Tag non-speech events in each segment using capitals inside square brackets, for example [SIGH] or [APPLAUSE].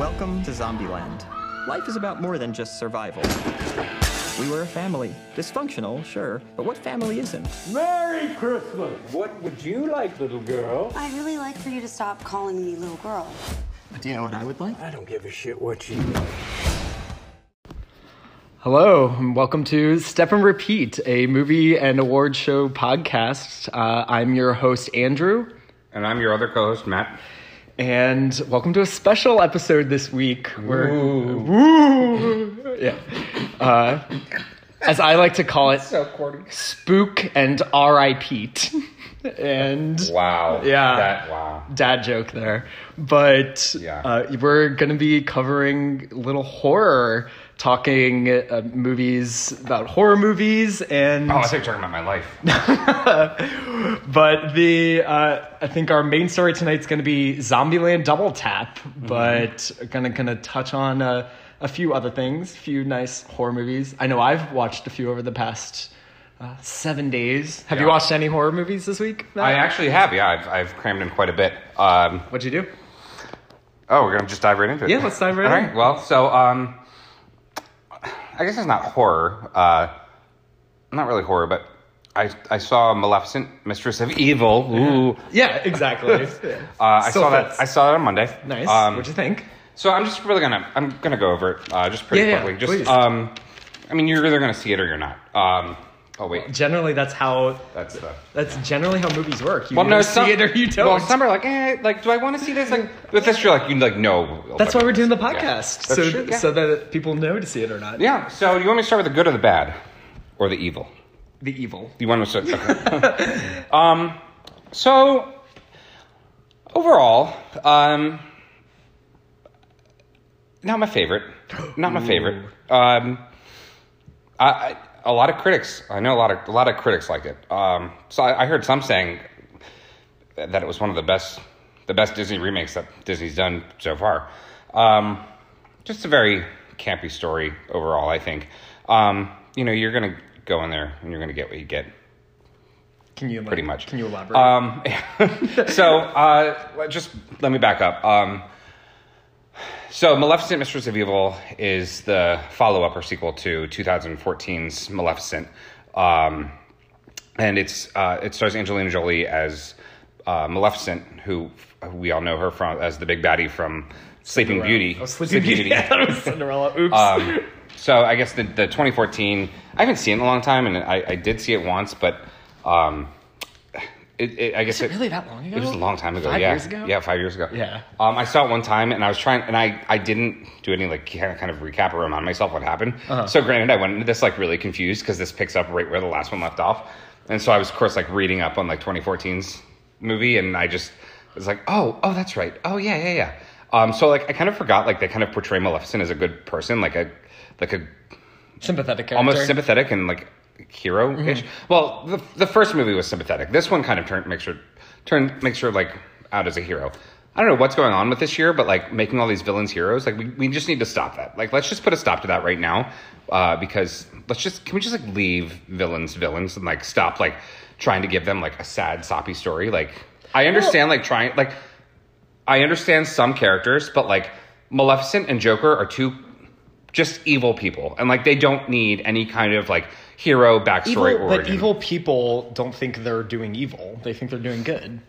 Welcome to Zombieland. Life is about more than just survival. We were a family. Dysfunctional, sure, but what family isn't? Merry Christmas! What would you like, little girl? I'd really like for you to stop calling me little girl. Do you know what I would like? I don't give a shit what you like. Hello, and welcome to Step and Repeat, a movie and award show podcast. Uh, I'm your host, Andrew, And I'm your other co-host, Matt. And welcome to a special episode this week. Where, Woo! yeah, uh, as I like to call it, So corny. Spook and R.I.P. and Wow. Yeah. That wow. dad joke there. But Yeah. uh, we're going to be covering little horror, talking uh, movies about horror movies and Oh, I were talking about my life. [LAUGHS] but the uh, I think our main story tonight's going to be Zombieland Double Tap, Mm-hmm. but gonna gonna touch on uh, a few other things, a few nice horror movies. I know I've watched a few over the past uh, seven days. Have you watched any horror movies this week? Matt? I actually have. Yeah, I've, I've crammed in quite a bit. Um, What'd you do? oh, we're gonna just dive right into it. Yeah, let's dive right All in. right. Well, so um, I guess it's not horror. Uh, not really horror, but I I saw Maleficent, Mistress of Evil. Ooh. Yeah, [LAUGHS] exactly. [LAUGHS] Uh, I saw fits. that. I saw that on Monday. nice. Um, What'd you think? So I'm just really gonna I'm gonna go over it uh, just pretty Yeah, yeah, quickly. just please. um, I mean you're either gonna see it or you're not. Um, oh wait, Generally, that's how. that's the. That's generally how movies work. You Well, either no, see some, it or you don't. Well, some are like, eh, like, do I want to see this? Like, [LAUGHS] with this, you're like, you like, no. that's why we're doing the podcast, That's so true, yeah. so that people know to see it or not. Yeah. So, you want me to start with the good or the bad, or the evil? The evil. You want to start? Okay. [LAUGHS] um, so overall, um, not my favorite. Not my favorite. Um, I, I a lot of critics. I know a lot of a lot of critics like it. Um, so I, I heard some saying that it was one of the best the best Disney remakes that Disney's done so far. Um, just a very campy story overall. I think. Um, you know, you're gonna go in there and you're gonna get what you get Can you pretty much. Can you elaborate? Um, [LAUGHS] so uh, just let me back up. Um, so Maleficent, Mistress of Evil is the follow-up or sequel to 2014's Maleficent, um, and it's uh, it stars Angelina Jolie as uh, Maleficent, who we all know her from as the big baddie from Sleeping Beauty. Oh, Sleeping Beauty. [LAUGHS] Thought it was Cinderella. Oops. Um, so I guess the, the 2014, I haven't seen it in a long time, and I, I did see it once, but um, it, it, I guess it really that long ago? It was a long time ago. Five yeah, years ago? Yeah, five years ago. Yeah. Um, I saw it one time, and I was trying, and I, I didn't do any like kind of, kind of recap or remind myself what happened. Uh-huh. So granted, I went into this like really confused because this picks up right where the last one left off, and so I was of course like reading up on like 2014's movie, and I just was like, oh, oh, that's right. Oh yeah, yeah, yeah. Um, so like I kind of forgot like they kind of portray Maleficent as a good person, like a like a sympathetic character. almost sympathetic and like hero-ish. Well, the the first movie was sympathetic. This one kind of turned makes her turn makes her like out as a hero. I don't know what's going on with this year, but like making all these villains heroes, like we, we just need to stop that. Like let's just put a stop to that right now, uh, because let's just can we just like leave villains villains and like stop like trying to give them like a sad soppy story. Like I understand like trying like I understand some characters, but like Maleficent and Joker are two just evil people, and like they don't need any kind of like hero backstory Evil, but evil people don't think they're doing evil. They think they're doing good.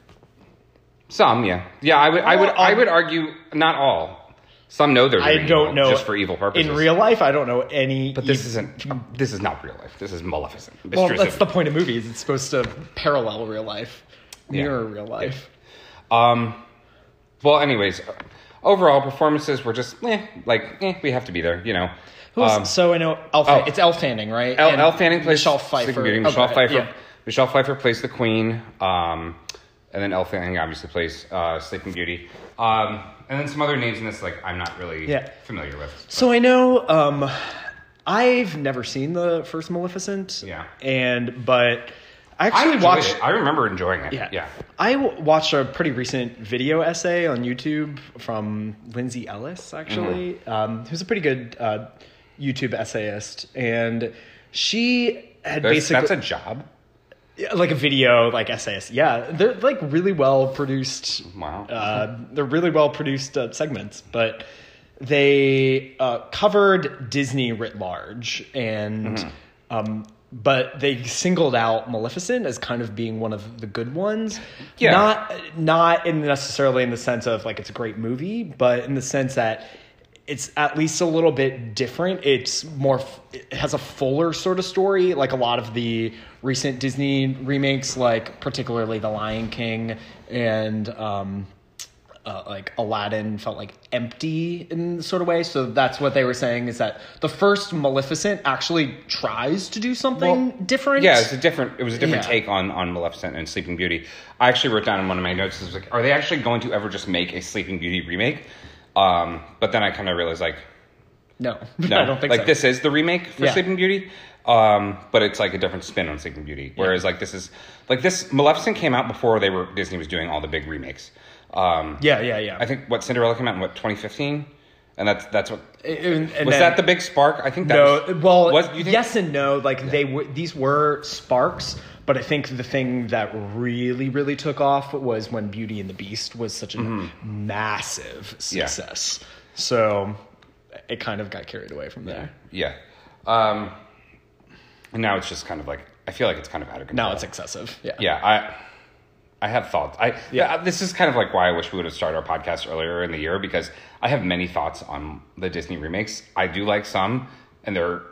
Some, yeah, yeah. I would, I would, I um, would argue not all. Some know they're. I don't know just for evil purposes. In real life, I don't know any. but this isn't. This is not real life. This is Maleficent. Well, Mistress that's of- the point of movies. It's supposed to parallel real life, mirror real life. Um, well, anyways, overall performances were just eh, like eh, we have to be there, you know. Who's- Um, so I know Elle, oh. it's Elle Fanning, right? Elle, And Elle Fanning plays Michelle Pfeiffer. Beauty. Oh, Michelle ahead. Pfeiffer. Yeah. Michelle Pfeiffer plays the Queen. Um, and then Elle Fanning obviously plays uh, Sleeping Beauty. Um, and then some other names in this like I'm not really Yeah. familiar with. So I know um, I've never seen the first Maleficent. Yeah. And but I I actually enjoyed watched. it. I remember enjoying it. Yeah. Yeah. I w- watched a pretty recent video essay on YouTube from Lindsay Ellis, actually, Mm-hmm. um, who's a pretty good uh, YouTube essayist, and she had That's, basically that's a job. Like a video like essayist. Yeah, they're like really well produced. Wow. Uh, they're really well produced uh, segments, but they uh, covered Disney writ large, and Mm-hmm. um, but they singled out Maleficent as kind of being one of the good ones. Yeah. Not not in necessarily in the sense of like it's a great movie, but in the sense that it's at least a little bit different. It's more, it has a fuller sort of story, like a lot of the recent Disney remakes, like particularly The Lion King and um, uh, like Aladdin felt like empty in sort of way. So that's what they were saying is that the first Maleficent actually tries to do something Well, different. Yeah, it's a different. It was a different Yeah. take on on Maleficent and Sleeping Beauty. I actually wrote down in one of my notes, was like, are they actually going to ever just make a Sleeping Beauty remake? Um, but then I kind of realized, like, no, [LAUGHS] no, I don't think like so. this is the remake for Yeah. Sleeping Beauty. Um, but it's like a different spin on Sleeping Beauty. Whereas like this is like this Maleficent came out before they were Disney was doing all the big remakes. Um, Yeah, yeah, yeah. I think what Cinderella came out in what 2015, and that's that's what And- and was then- that the big spark? I think that no, was, well, was, think? yes and no. Like they were, these were sparks, but I think the thing that really, really took off was when Beauty and the Beast was such a massive Mm-hmm. Yeah. success. So it kind of got carried away from there. Yeah. Um, and now it's just kind of like I feel like it's kind of out of control. Now it's excessive. Yeah. yeah. I I have thoughts. I yeah. This is kind of like why I wish we would have started our podcast earlier in the year because I have many thoughts on the Disney remakes. I do like some, and there are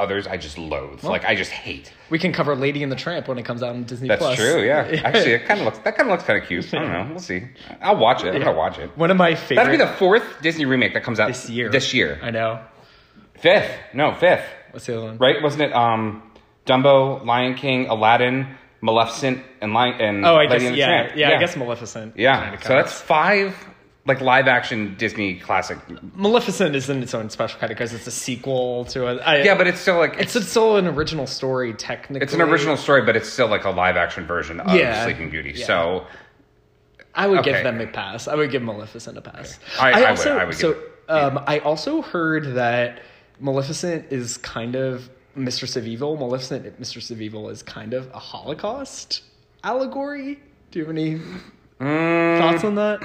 others I just loathe. like I just hate. We can cover Lady and the Tramp when it comes out on Disney That's Plus. true. Yeah. [LAUGHS] Actually, it kind of looks that kind of looks kind of cute. I don't know. We'll see. I'll watch it. I'm gonna watch it. One of my favorite That'd be the fourth Disney remake that comes out this year. This year, I know. fifth. No, fifth. What's the other one? right? Wasn't it um, Dumbo, Lion King, Aladdin, Maleficent, and Lion and Oh, I Lady guess and the yeah, Tramp? yeah, I guess Maleficent. yeah. kinda So that's five like live action Disney classic. Maleficent is in its own special category because it's a sequel to a. I, Yeah, but it's still like it's, still an original story technically. it's an original story, but it's still like a live action version of Yeah. Sleeping Beauty. Yeah. So I would Okay. give them a pass. I would give Maleficent a pass. I- I would- also, I would give so it- um, I also heard that Maleficent is kind of Mistress of Evil. Maleficent, Mistress of Evil is kind of a Holocaust allegory. Do you have any Mm. thoughts on that?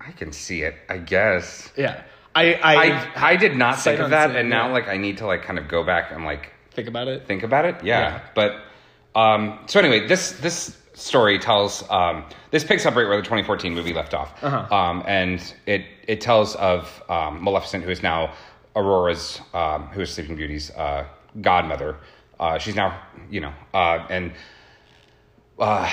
I can see it. I guess. Yeah, I I, I I did not think of that, and now yeah. like I need to like kind of go back and like think about it. think about it. Yeah. Yeah. But um, so anyway, this this story tells um, this picks up right where the 2014 movie left off, Uh-huh. um, and it it tells of um, Maleficent, who is now Aurora's, um, who is Sleeping Beauty's uh, godmother. Uh, she's now you know, uh, and uh,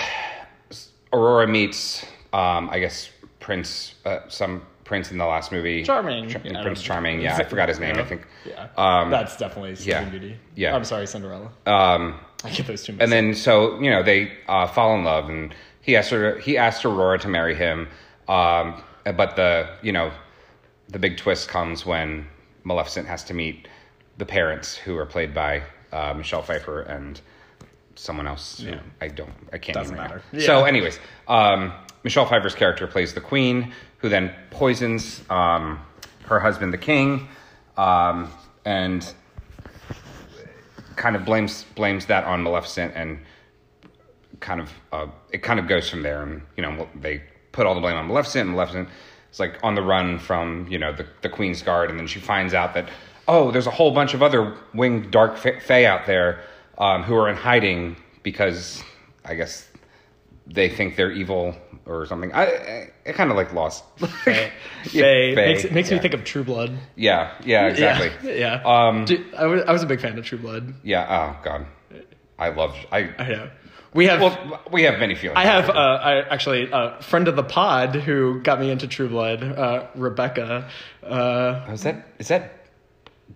Aurora meets, um, I guess, Prince, uh, some prince in the last movie, Charming. Yeah, Prince Charming. Yeah, I forgot his name. I think. Yeah, Um, that's definitely Sleeping yeah. Beauty. Yeah. I'm sorry, Cinderella. Um, I get those two. Mixed and then so you know they uh, fall in love, and he asked her. He asked Aurora to marry him, um, but the you know the big twist comes when Maleficent has to meet the parents, who are played by uh, Michelle Pfeiffer and someone else. who I don't. I can't. Doesn't matter. Yeah. So, anyways, um, Michelle Pfeiffer's character plays the queen, who then poisons um, her husband, the king, um, and kind of blames blames that on Maleficent and kind of uh, it kind of goes from there and you know they put all the blame on Maleficent and Maleficent is like on the run from you know the, the Queen's Guard and then she finds out that oh there's a whole bunch of other winged dark fa- fae out there um, who are in hiding because I guess they think they're evil or something I, I it kind of like lost [LAUGHS] Fae. Yeah, Fae. Makes, makes yeah. me think of True Blood. yeah yeah exactly Yeah. [LAUGHS] yeah. Um, Dude, I, was, I was a big fan of True Blood. yeah oh god I love I I know. We have. well we have many feelings I have uh, I actually a friend of the pod who got me into True Blood, uh, Rebecca. Uh, is that is that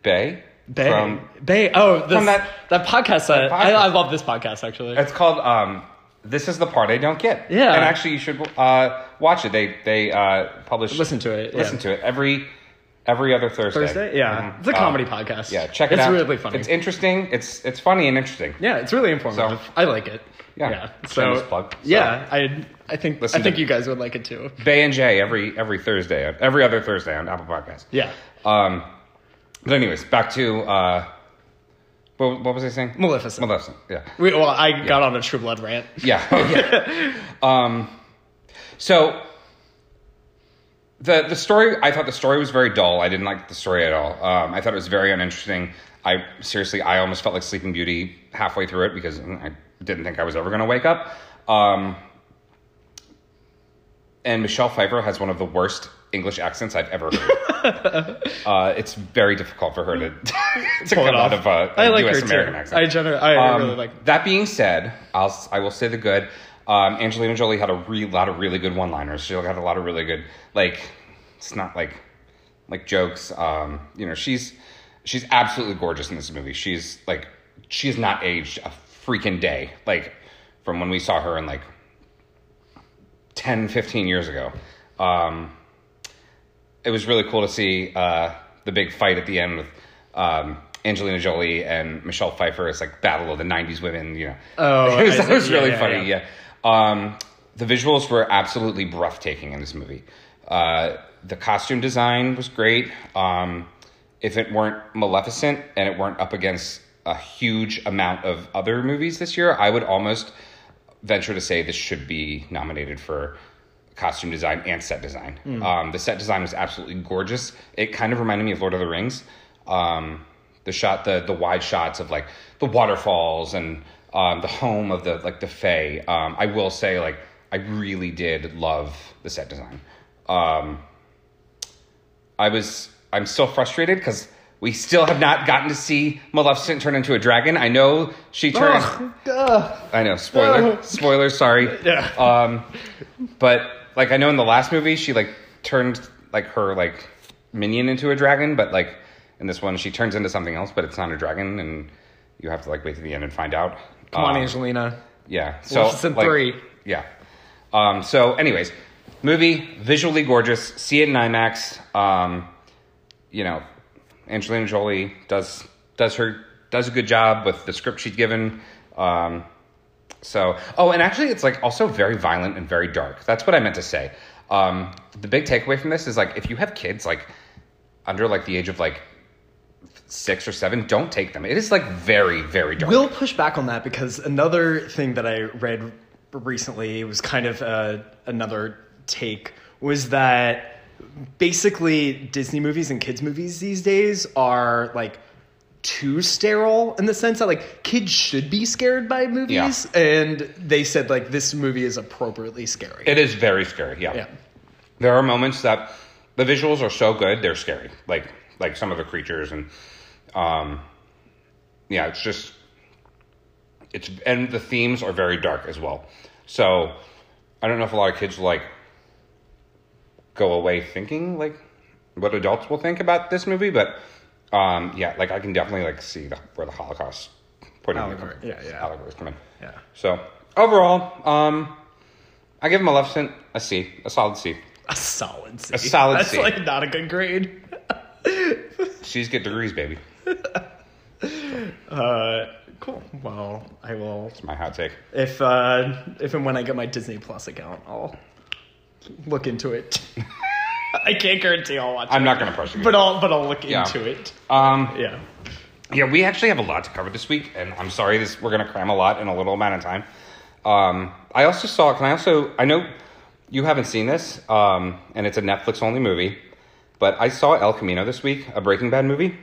Bay Bay. from Bay. Oh, this, From that- that podcast. That, I, podcast. I love this podcast actually. It's called um, "This Is the Part I Don't Get." Yeah. and actually, you should uh, watch it. They they uh, publish Listen to it, yeah. Listen to it every every other Thursday. Thursday. Yeah, Mhm. it's a Uh, comedy podcast. Yeah, check it it's out. It's really funny. It's interesting. It's it's funny and interesting. yeah, it's really informative. So- I like it. Yeah, yeah. So plug. So- yeah, I I think I think you guys would like it too. Bay and Jay every every Thursday, every other Thursday on Apple Podcasts. Yeah, Um, but anyways, back to uh, what, what was I saying? Maleficent. Maleficent. Yeah. We, well, I got on a True Blood rant. Yeah. yeah. [LAUGHS] um, so the the story I thought the story was very dull. I didn't like the story at all. Um, I thought it was very uninteresting. I seriously, I almost felt like Sleeping Beauty halfway through it because I didn't think I was ever going to wake up. Um, and Michelle Pfeiffer has one of the worst English accents I've ever heard. [LAUGHS] uh, it's very difficult for her to, [LAUGHS] to Pull come out of a, I like U.S. her American too. accent. I generally, I Um, really like. That being said, I'll I will say the good. Um, Angelina Jolie had a re- lot of really good one-liners. She had a lot of really good like it's not like like jokes. Um, you know, she's she's absolutely gorgeous in this movie. She's like she has not aged a freaking day. Like from when we saw her in like 10, 15 years ago. Um, it was really cool to see uh, the big fight at the end with um, Angelina Jolie and Michelle Pfeiffer. It's like battle of the '90s women. You know, Oh, [LAUGHS] it was, I that was see. really Yeah, yeah, funny. Yeah. Um, the visuals were absolutely breathtaking in this movie. Uh, the costume design was great. Um, if it weren't Maleficent and it weren't up against a huge amount of other movies this year, I would almost venture to say this should be nominated for costume design and set design. Um, the set design was absolutely gorgeous. It kind of reminded me of Lord of the Rings. Um, the shot, the the wide shots of like the waterfalls and um, the home of the like the Fae. Um, I will say, like I really did love the set design. Um, I was I'm still frustrated because we still have not gotten to see Maleficent turn into a dragon. I know she turned. I know spoiler spoiler. Sorry. Yeah. Um, but like I know in the last movie she like turned like her like minion into a dragon, but like in this one she turns into something else, but it's not a dragon, and you have to like wait to the end and find out. Come on, Um, Angelina. yeah. So Maleficent like, three. Yeah. Um, so, anyways, movie visually gorgeous. See it in IMAX. Um, you know, Angelina Jolie does does her does a good job with the script she's given. Um, so, oh, and actually, it's like also very violent and very dark. That's what I meant to say. Um, the big takeaway from this is like if you have kids like under like the age of like six or seven, don't take them. It is like very very dark. We'll push back on that because another thing that I read recently was kind of uh, another take was that basically Disney movies and kids movies these days are like too sterile in the sense that like kids should be scared by movies and they said like this movie is appropriately scary. It is very scary. Yeah. yeah. There are moments that the visuals are so good they're scary. Like like some of the creatures and um yeah, it's just it's and the themes are very dark as well. So I don't know if a lot of kids like go away thinking like what adults will think about this movie, but um yeah, like I can definitely like see the, where the Holocaust view Allegory. Yeah, yeah. allegories come in. Yeah. So overall, um I give Maleficent a C, a solid C. A solid C. A solid That's C. like not a good grade. She's get degrees, baby. Uh, cool. Well, I will It's my hot take. if uh if and when I get my Disney Plus account, I'll look into it. [LAUGHS] I can't guarantee I'll watch I'm it, not going to pressure you. but I'll but I'll look Yeah. into it. um, Yeah. yeah, we actually have a lot to cover this week, and I'm sorry this we're going to cram a lot in a little amount of time. Um, I also saw. Can I also? I know you haven't seen this, um, and it's a Netflix only movie, but I saw El Camino this week, a Breaking Bad movie,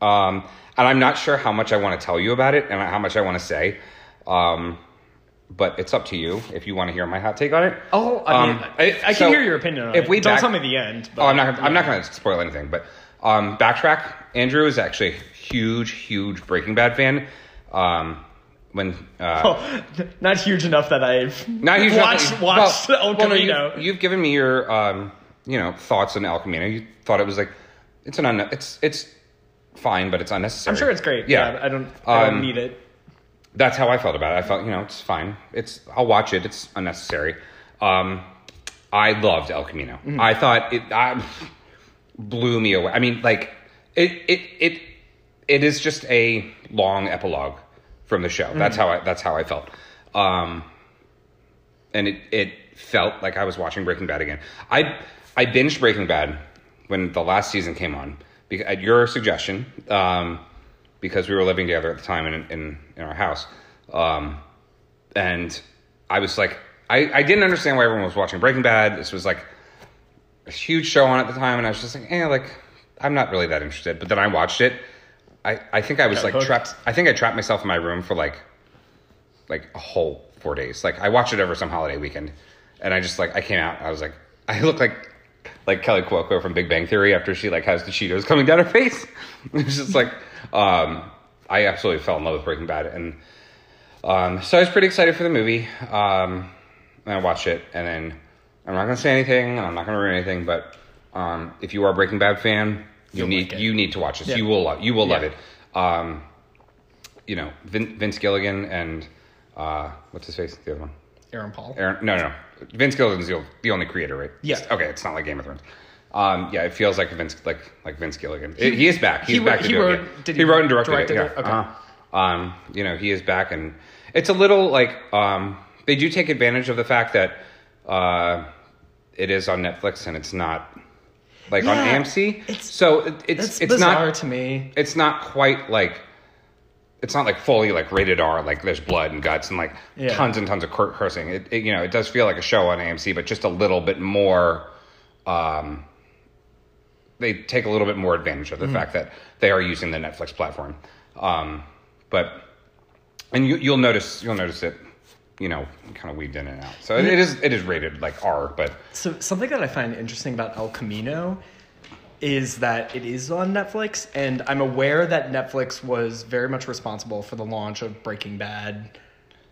um, and I'm not sure how much I want to tell you about it and how much I want to say. Um, but it's up to you if you want to hear my hot take on it. Oh, I mean, Um, I, I can so hear your opinion on if it. we Don't tell me the end. But, Oh, I'm not. Gonna, I'm not going to spoil anything, but um, backtrack. Andrew is actually a huge, huge Breaking Bad fan. Um, when uh, Oh, not huge enough that I've not huge. watched enough- watched well, El well, no, Camino. you, you've given me your um, you know thoughts on El Camino. You thought it was like it's an un- it's it's fine, but it's unnecessary. I'm sure it's great. Yeah, Yeah, I don't I don't Um, need it. that's how I felt about it. I felt, you know, it's fine. It's I'll watch it. It's unnecessary. Um, I loved El Camino. Mm-hmm. I thought it I, blew me away. I mean, like it it it it is just a long epilogue from the show. That's Mm-hmm. how I that's how I felt. Um, and it it felt like I was watching Breaking Bad again. I I binged Breaking Bad when the last season came on because, at your suggestion, um, because we were living together at the time in in, in our house, um, and I was like, I I didn't understand why everyone was watching Breaking Bad. This was like. a huge show on at the time, and I was just like, eh, like I'm not really that interested. But then I watched it. I I think I was Got like hooked. trapped. I think I trapped myself in my room for like like a whole four days. Like I watched it over some holiday weekend, and I just like I came out. I was like, I look like like Kelly Cuoco from Big Bang Theory after she like has the Cheetos coming down her face. [LAUGHS] it's just like um, I absolutely fell in love with Breaking Bad, and um, so I was pretty excited for the movie. Um, and I watched it, and then I'm not gonna say anything, and I'm not gonna ruin anything. But um, if you are a Breaking Bad fan, you You'll need like you need to watch this. Yeah. You will love you will love it. Um, you know, Vin, Vince Gilligan and uh, what's his face? The other one. Aaron Paul. Aaron, no, no, no. Vince Gilligan's the, the only creator, right? Yeah. Okay, it's not like Game of Thrones. Um, yeah, it feels like Vince, like like Vince Gilligan. He, he is back. He's he back. to he it, wrote- yeah. did he he wrote and directed, directed it. it? Yeah. Okay. Uh-huh. Um, you know, he is back, and it's a little like um, they do take advantage of the fact that uh, it is on Netflix and it's not like on AMC. it's- so it, it's It's, it's bizarre not to me. it's not quite like it's not like fully like rated R, like there's blood and guts and like Yeah. tons and tons of cur- cursing. It, it you know it does feel like a show on AMC, but just a little bit more. Um, they take a little bit more advantage of the fact that they are using the Netflix platform. Um, but and you, you'll notice you'll notice it, you know, kind of weaved in and out. So it, it is it is rated like R, but So something that I find interesting about El Camino is that it is on Netflix, and I'm aware that Netflix was very much responsible for the launch of Breaking Bad,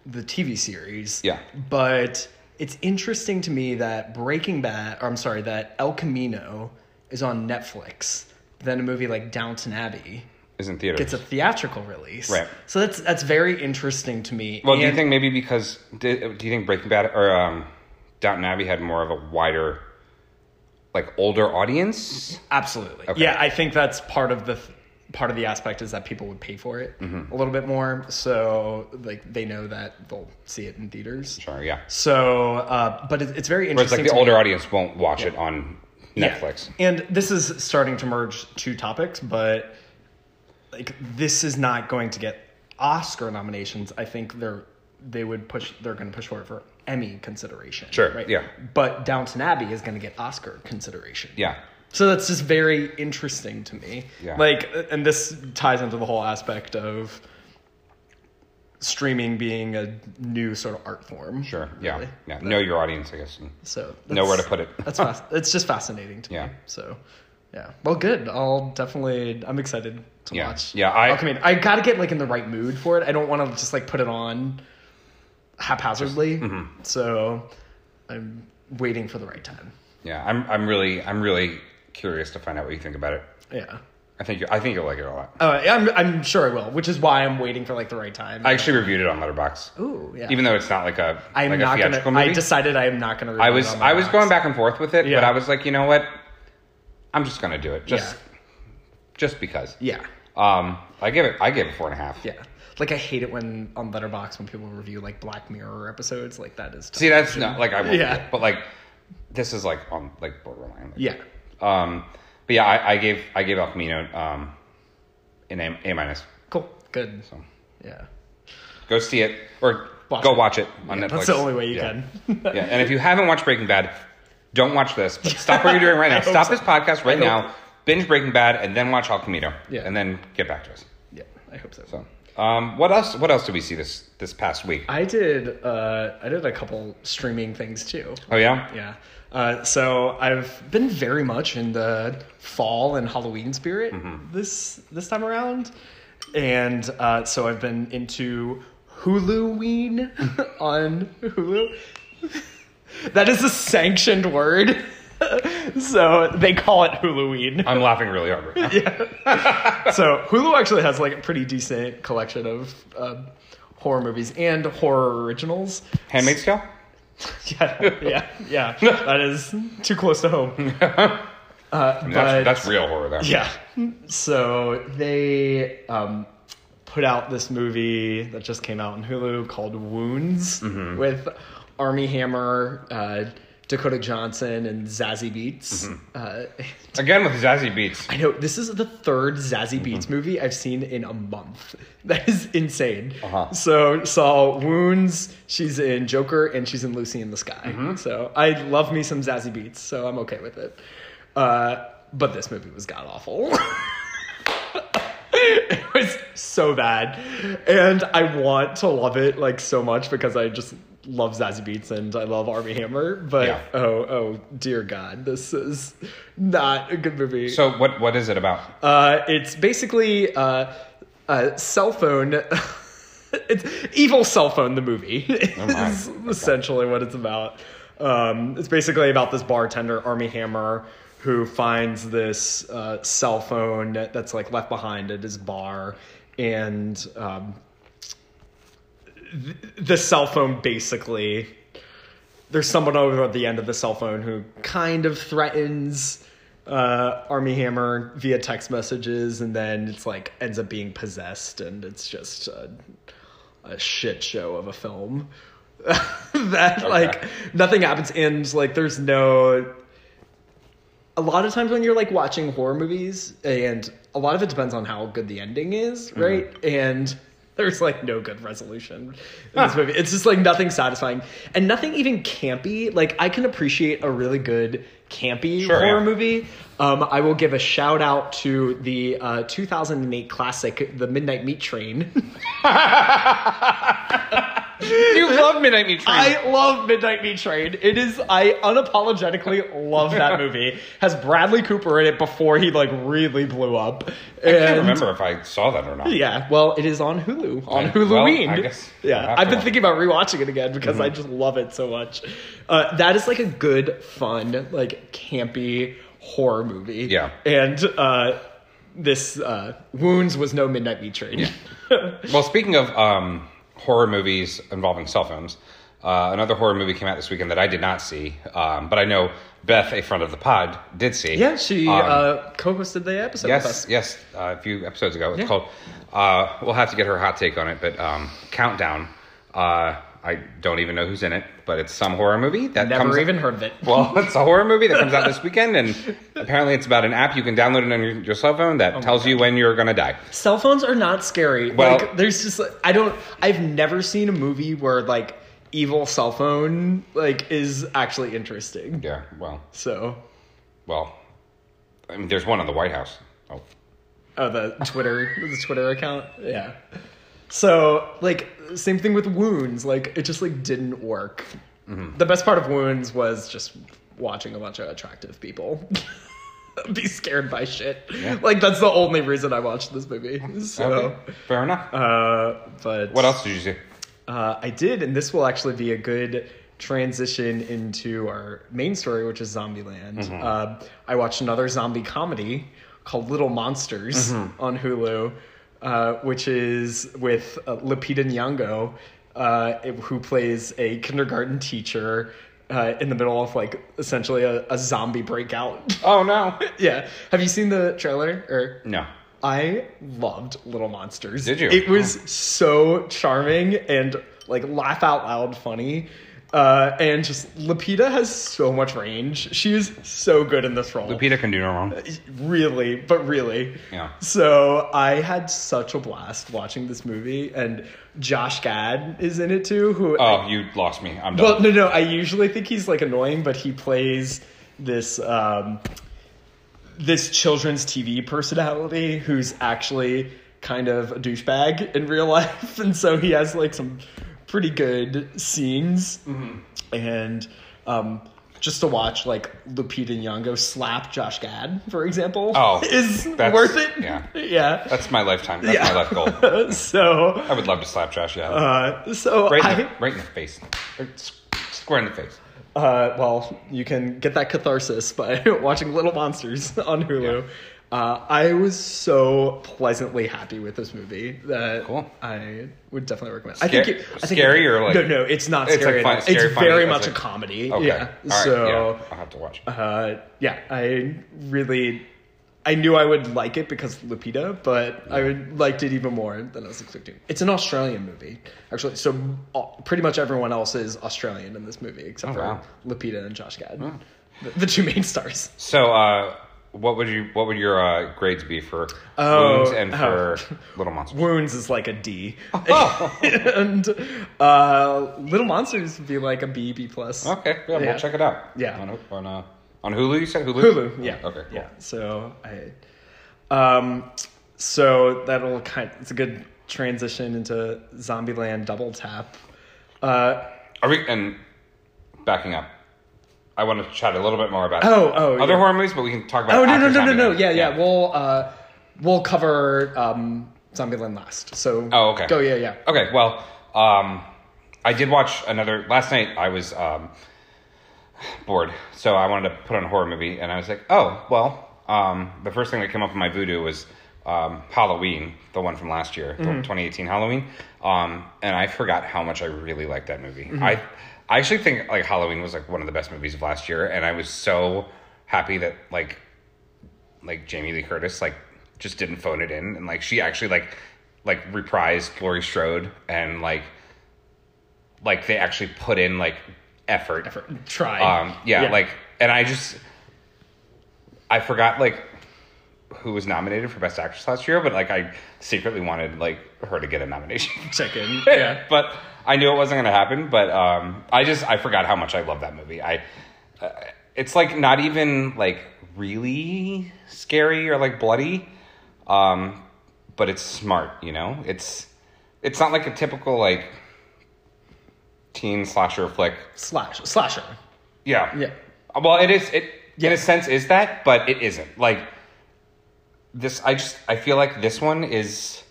the TV series. Yeah. But it's interesting to me that Breaking Bad, or I'm sorry, that El Camino is on Netflix. Then a movie like Downton Abbey is in theaters. gets a theatrical release. Right. So that's that's very interesting to me. Well, do you think maybe because did, do you think Breaking Bad or um, Downton Abbey had more of a wider, like older audience? Absolutely. Okay. Yeah, I think that's part of the part of the aspect is that people would pay for it Mm-hmm. a little bit more, so like they know that they'll see it in theaters. Sure, yeah. So, uh, but it, it's very Whereas interesting. like the older me. audience won't watch it on Yeah. Netflix. And this is starting to merge two topics, but like this is not going to get Oscar nominations. I think they're they would push they're going to push for it for Emmy consideration. Sure, Right. yeah. But Downton Abbey is going to get Oscar consideration. Yeah, So that's just very interesting to me. Yeah. Like, and this ties into the whole aspect of streaming being a new sort of art form. sure, yeah, really. yeah. Know your audience, I guess. So Know where to put it. that's [LAUGHS] fast. It's just fascinating to Yeah. me. So, yeah. Well, good. I'll definitely. I'm excited to Yeah. watch. Yeah, I- I'll come in. I gotta get like in the right mood for it. I don't want to just like put it on haphazardly. mm-hmm. So, I'm waiting for the right time. Yeah, I'm. I'm really. I'm really curious to find out what you think about it. Yeah. I think. You, I think you'll like it a lot. Oh, yeah, I'm, I'm sure I will, which is why I'm waiting for like the right time. I actually reviewed it on Letterboxd. Ooh, yeah. Even though it's not like a I'm like not a theatrical gonna. movie. I decided I am not gonna. I was I was going back and forth with it, but I was like, you know what? I'm just gonna do it. Just Yeah. just because. Yeah, Um, I give it I give it four and a half. yeah. Like I hate it when on Letterboxd when people review like Black Mirror episodes. Like that is. See, that's not like I won't Yeah. it, but like this is like on like borderline. Like, Yeah. Um, but yeah, I, I gave I gave El Camino um an A, a minus. Cool. Good. So Yeah. go see it or Watch go it. watch it on Yeah, Netflix. that's the only way you yeah. can. yeah, and if you haven't watched Breaking Bad, don't watch this. But [LAUGHS] stop what you're doing right now. Stop so. this podcast right I hope- now. Binge Breaking Bad and then watch El Camino. Yeah. and then get back to us. Yeah. I hope so. So, um, what else? What else did we see this this past week? I did. Uh, I did a couple streaming things too. Oh yeah, Yeah. Uh, so I've been very much in the fall and Halloween spirit Mm-hmm. this this time around, and uh, so I've been into Huluween [LAUGHS] on Hulu. [LAUGHS] that is a sanctioned word, [LAUGHS] [LAUGHS] so they call it Huluween. I'm laughing really hard right now. [LAUGHS] [LAUGHS] so Hulu actually has like a pretty decent collection of uh, horror movies and horror originals. Handmaid's Tale. Yeah, yeah, yeah. that is too close to home. Uh, I mean, but that's, that's real horror there. yeah. So they um, put out this movie that just came out on Hulu called Wounds Mm-hmm. with Armie Hammer, uh, Dakota Johnson and Zazie Beetz. Uh, [LAUGHS] Again with Zazie Beetz. I know this is the third Zazie Beetz movie I've seen in a month. [LAUGHS] That is insane. Uh-huh. So saw Wounds. She's in Joker and she's in Lucy in the Sky. So I love me some Zazie Beetz. So I'm okay with it. Uh, but this movie was god awful. [LAUGHS] [LAUGHS] it was so bad, and I want to love it like so much because I just love Zazie Beetz and I love Armie Hammer. But Yeah. oh, oh dear God, this is not a good movie. So what what is it about? Uh, it's basically uh, a cell phone. [LAUGHS] it's evil cell phone. The movie [LAUGHS] Oh is essentially what it's about. Um, it's basically about this bartender, Armie Hammer, who finds this uh, cell phone that's like left behind at his bar, and um, th- the cell phone basically there's someone over at the end of the cell phone who kind of threatens uh, Armie Hammer via text messages, and then it's like ends up being possessed, and it's just a, a shit show of a film. [LAUGHS] that like nothing happens, and like there's no. A lot of times when you're like watching horror movies, and a lot of it depends on how good the ending is, mm-hmm. right? And there's like no good resolution in this movie. It's just like nothing satisfying and nothing even campy. Like I can appreciate a really good campy Sure, horror yeah. movie. Um, I will give a shout out to the uh, 2008 classic, The Midnight Meat Train. [LAUGHS] You love Midnight Meat Train. I love Midnight Meat Train. It is I unapologetically love that [LAUGHS] movie. Has Bradley Cooper in it before he like really blew up. I can't remember if I saw that or not. Yeah, well, it is on Hulu on I- Huluween. well, I guess yeah, I've been thinking about rewatching it again because I just love it so much. Uh, that is like a good, fun, like campy horror movie. Yeah. and uh, this uh, Wounds was no Midnight Meat Train. [LAUGHS] Well, speaking of um, horror movies involving cell phones, uh, another horror movie came out this weekend that I did not see, um, but I know Beth, a friend of the pod, did see. yeah, she Um, uh, co-hosted the episode with Yes, us. yes, uh, a few episodes ago. It's Yeah. called. Uh, we'll have to get her hot take on it, but um, Countdown. Uh, I don't even know who's in it, but it's some horror movie that Never comes even heard of it. Well, [LAUGHS] it's a horror movie that comes out this weekend, and apparently it's about an app you can download it on your, your cell phone Oh that tells you when you're gonna die. Cell phones are not scary. Well- like, there's just I don't. I've never seen a movie where like evil cell phone like is actually interesting. Yeah, well, So, well, I mean, there's one on the White House. Oh, oh, the Twitter, the Twitter account, yeah. So, like, same thing with Wounds. Like, it just like didn't work. Mm-hmm. The best part of Wounds was just watching a bunch of attractive people [LAUGHS] be scared by shit. Like, that's the only reason I watched this movie. So, okay, fair enough. uh, but what else did you see? Uh, I did, and this will actually be a good transition into our main story, which is Zombieland. Uh, I watched another zombie comedy called Little Monsters on Hulu, uh, which is with uh, Lupita Nyong'o, uh, who plays a kindergarten teacher. Uh, in the middle of like essentially a, a zombie breakout. [LAUGHS] Oh no, yeah. Have you seen the trailer? Or no. I loved Little Monsters. Did you? It was so charming and like laugh out loud funny. Uh, and just Lupita has so much range. She is so good in this role. Lupita can do no wrong. Really, but really. Yeah. So I had such a blast watching this movie, and Josh Gad is in it too. Who? Oh, you lost me. I'm done. well, no, no. I usually think he's like annoying, but he plays this um, this children's TV personality who's actually kind of a douchebag in real [LAUGHS] life, and so he has like some pretty good scenes, and um, just to watch like Lupita Nyong'o slap Josh Gad, for example, Oh, is that's- worth it. yeah. [LAUGHS] yeah. That's my lifetime. That's Yeah. my life goal. [LAUGHS] so, I would love to slap Josh. Yeah, uh, so right, in I, the, right in the face, square in the face. Uh, well, you can get that catharsis by [LAUGHS] watching Little Monsters on Hulu. Yeah. Uh, I was so pleasantly happy with this movie that Cool. I would definitely recommend. Scare- I think, it, I think scary it- or like- no, no, it's not It's scary. like fun- scary, it's funny, very much like- a comedy. Okay, Yeah. all right, so yeah, I'll have to watch. uh, yeah, I really, I knew I would like it because Lupita, but I would liked it even more than I was expecting. It's an Australian movie, actually. So uh, pretty much everyone else is Australian in this movie except Oh, for wow. Lupita and Josh Gad, the, the two main stars. So, uh, what would you what would your uh, grades be for Oh, Wounds and oh. for Little Monsters? Wounds is like a D, Oh. [LAUGHS] and uh, Little Monsters would be like a B, B plus. Okay, yeah, Yeah. we'll check it out. Yeah. on on, uh, on Hulu. You said Hulu. Hulu, yeah. Okay. Cool. Yeah. So I um so that'll kind it's a good transition into Zombieland double tap. Uh Are we and backing up? I want to chat a little bit more about Oh, oh, other yeah. horror movies, but we can talk about. Oh no no no no no. Zombieland. Yeah, yeah. We'll uh we'll cover um Zombieland last. So Oh, okay. Go yeah, yeah. Okay, well, um, I did watch another last night. I was um, bored, so I wanted to put on a horror movie, and I was like, oh, well, um, the first thing that came up in my Vudu was um, Halloween, the one from last year, the 2018 Halloween, um, and I forgot how much I really liked that movie. I, I actually think like Halloween was like one of the best movies of last year, and I was so happy that like like Jamie Lee Curtis like just didn't phone it in and like she actually like like reprised Laurie Strode and like like they actually put in like effort. effort. Try. Um yeah, like and I just I forgot like who was nominated for best actress last year, but like I secretly wanted like her to get a nomination. check in. [LAUGHS] Yeah. but I knew it wasn't going to happen. But um, I just I forgot how much I love that movie. I uh, it's like not even like really scary or like bloody, um, but it's smart. You know, it's it's not like a typical like teen slasher flick. Slash slasher. Yeah, Yeah. Well, it is. It Yeah. in a sense is that, but it isn't. Like this, I just I feel like this one is.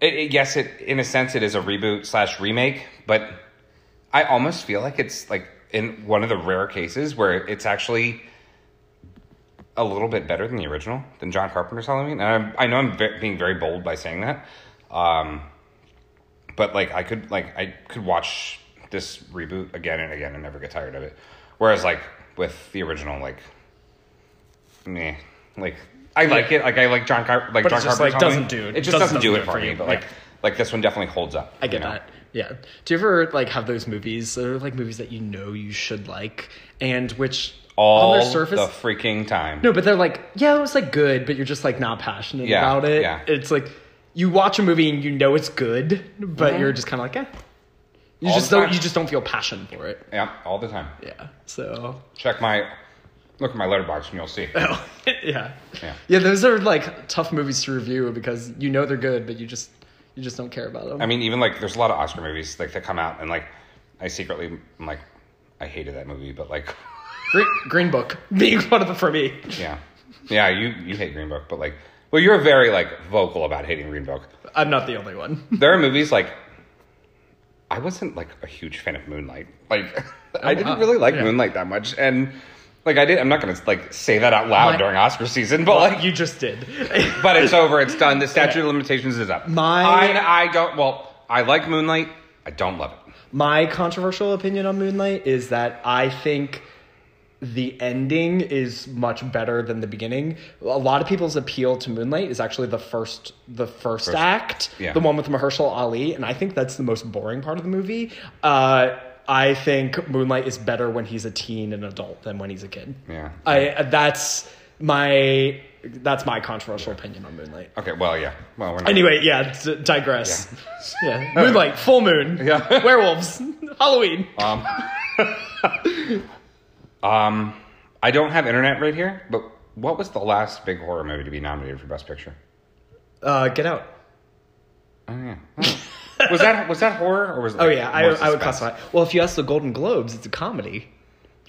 It, it, yes, it in a sense it is a reboot slash remake, but I almost feel like it's like in one of the rare cases where it's actually a little bit better than the original than John Carpenter's Halloween. And I, I know I'm ve- being very bold by saying that, um, but like I could like I could watch this reboot again and again and never get tired of it. Whereas like with the original, like meh, like I like it. Like I like John Car- like But John just, Carpenter's like, doesn't do- it. Just doesn't, do it for you. But like Yeah. like this one definitely holds up. I get you know? that. Yeah. Do you ever like have those movies? They're like movies that you know you should like, and which All on their surface, the freaking time. no, but they're like, yeah, it was like good, but you're just like not passionate Yeah, about it. yeah. It's like you watch a movie and you know it's good, but you're just kind of like, eh. You All just don't. You just don't feel passion for it. Yeah, all the time. Yeah. So. Check my look at my Letterboxd and you'll see. [LAUGHS] Oh, [LAUGHS] yeah. Yeah. Yeah. Those are like tough movies to review because you know they're good, but you just you just don't care about them. I mean, even like there's a lot of Oscar movies like that come out and like I secretly I'm like I hated that movie, but like [LAUGHS] Green, Green Book being one of them for me. yeah, yeah, you you hate Green Book, but like well, you're very like vocal about hating Green Book. I'm not the only one. There are movies like I wasn't like a huge fan of Moonlight. Like oh, I didn't wow. really like Yeah. Moonlight that much, and like I did. I'm not gonna like say that out loud My- during Oscar season, but like you just did. [LAUGHS] but it's over. It's done. The statute of limitations is up. My- I, I don't. Well, I like Moonlight. I don't love it. My controversial opinion on Moonlight is that I think the ending is much better than the beginning. A lot of people's appeal to Moonlight is actually the first the first, First- act, yeah. the one with Mahershala Ali, and I think that's the most boring part of the movie. Uh, I think Moonlight is better when he's a teen and adult than when he's a kid. Yeah. I that's my that's my controversial opinion on Moonlight. Okay. Well, yeah. Well, we're not. Anyway, yeah, d- digress. Yeah. Moonlight, full moon, [LAUGHS] Yeah. werewolves, [LAUGHS] Halloween. Um, [LAUGHS] um, I don't have internet right here, but what was the last big horror movie to be nominated for Best Picture? Uh, get out. Oh yeah. Was that was that horror or was it? Oh yeah, I, I would classify. Well, if you ask the Golden Globes, it's a comedy.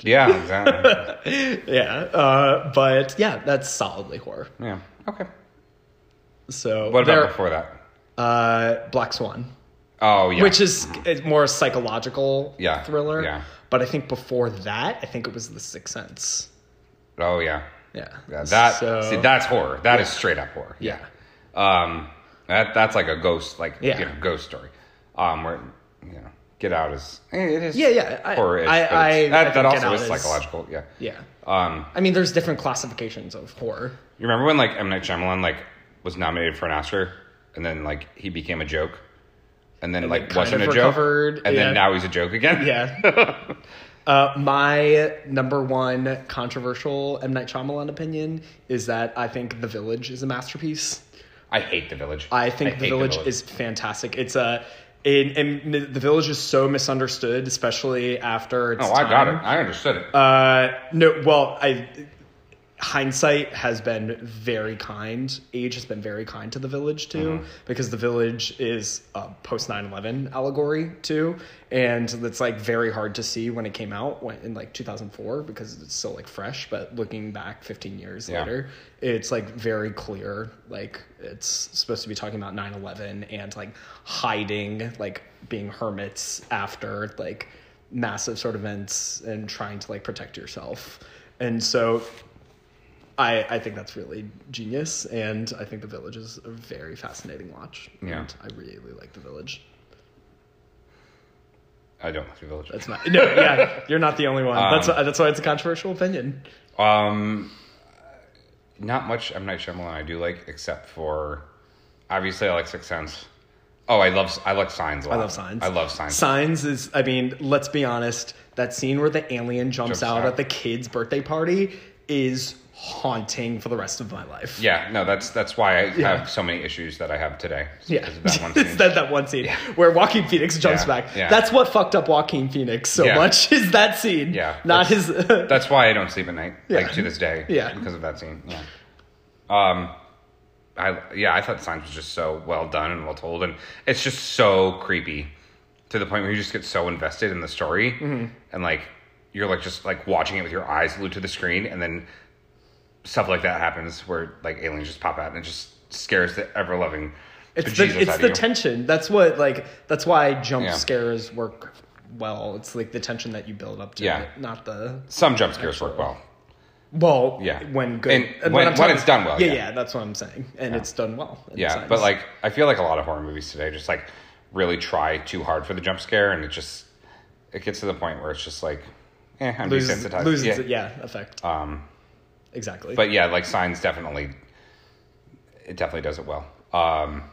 Yeah. Exactly. [LAUGHS] Yeah, uh, but yeah, that's solidly horror. yeah. Okay. So What there- about before that? uh, Black Swan, Oh yeah. which is more a psychological Yeah, thriller. yeah. But I think before that, I think it was The Sixth Sense. Oh yeah. Yeah. Yeah. That So- see that's horror. That is straight up horror. yeah. Um, that that's like a ghost, like Yeah. you know, ghost story. Um, where you know, Get Out is eh, it is Yeah, yeah, I- I- I- it's- I that, that also is is- psychological. Yeah. Yeah. Um, I mean, there's different classifications of horror. you remember when like M Night Shyamalan like was nominated for an Oscar, and then like he became a joke, and then like wasn't a of joke, recovered, and yeah. then now he's a joke again. Yeah. [LAUGHS] uh, my number one controversial M Night Shyamalan opinion is that I think The Village is a masterpiece. I hate The Village. I think hate the, village is fantastic. It's a in, and the village is so misunderstood, especially after its Oh, I got it. I understood it. Uh, no, well, I hindsight has been very kind. Age has been very kind to the village too, Mm-hmm. because the village is a post 9-11 allegory too, and it's like very hard to see when it came out when, in like 2004 because it's still like fresh. But looking back 15 years Yeah. later, it's like very clear. Like it's supposed to be talking about 9-11 and like hiding, like being hermits after like massive sort of events and trying to like protect yourself. And so I I think that's really genius and I think The Village is a very fascinating watch. Yeah. And I really like The Village. I don't like The Village. That's not No, yeah, you're not the only one. Um, that's that's why it's a controversial opinion. Um, not much M Night Shyamalan I do like, except for obviously I like Sixth Sense. Oh, I love I like Signs a lot. I love Signs. I love Signs. Signs is, I mean, let's be honest. That scene where the alien jumps, Jumps out, out. at the kid's birthday party is haunting for the rest of my life. yeah, no, that's that's why I Yeah. have so many issues that I have today. Yeah, that one [LAUGHS] it's scene. that, that one scene where Joaquin Phoenix jumps Yeah, back. yeah. That's what fucked up Joaquin Phoenix so Yeah. much is that scene. Yeah, not that's- his. [LAUGHS] That's why I don't sleep at night, Yeah. like to this day. Yeah. because of that scene. Yeah. Um, I yeah, I thought Signs was just so well done and well told, and it's just so creepy to the point where you just get so invested in the story, Mm-hmm. and like you're like just like watching it with your eyes glued to the screen, and then stuff like that happens where like aliens just pop out and it just scares the ever loving. it's the, it's the tension. That's what like. That's why jump Yeah. scares work well. It's like the tension that you build up to Yeah. it, not the. Some jump scares work well. Well, Yeah. when good, And when- I'm when it's done well, Yeah, yeah. yeah, that's what I'm saying, and it's done well. Yeah, but like I feel like a lot of horror movies today just like really try too hard for the jump scare, and it just it gets to the point where it's just like, eh, I'm desensitized. loses yeah. it, yeah, effect. Um, exactly. but yeah, like Signs definitely, it definitely does it well. Um,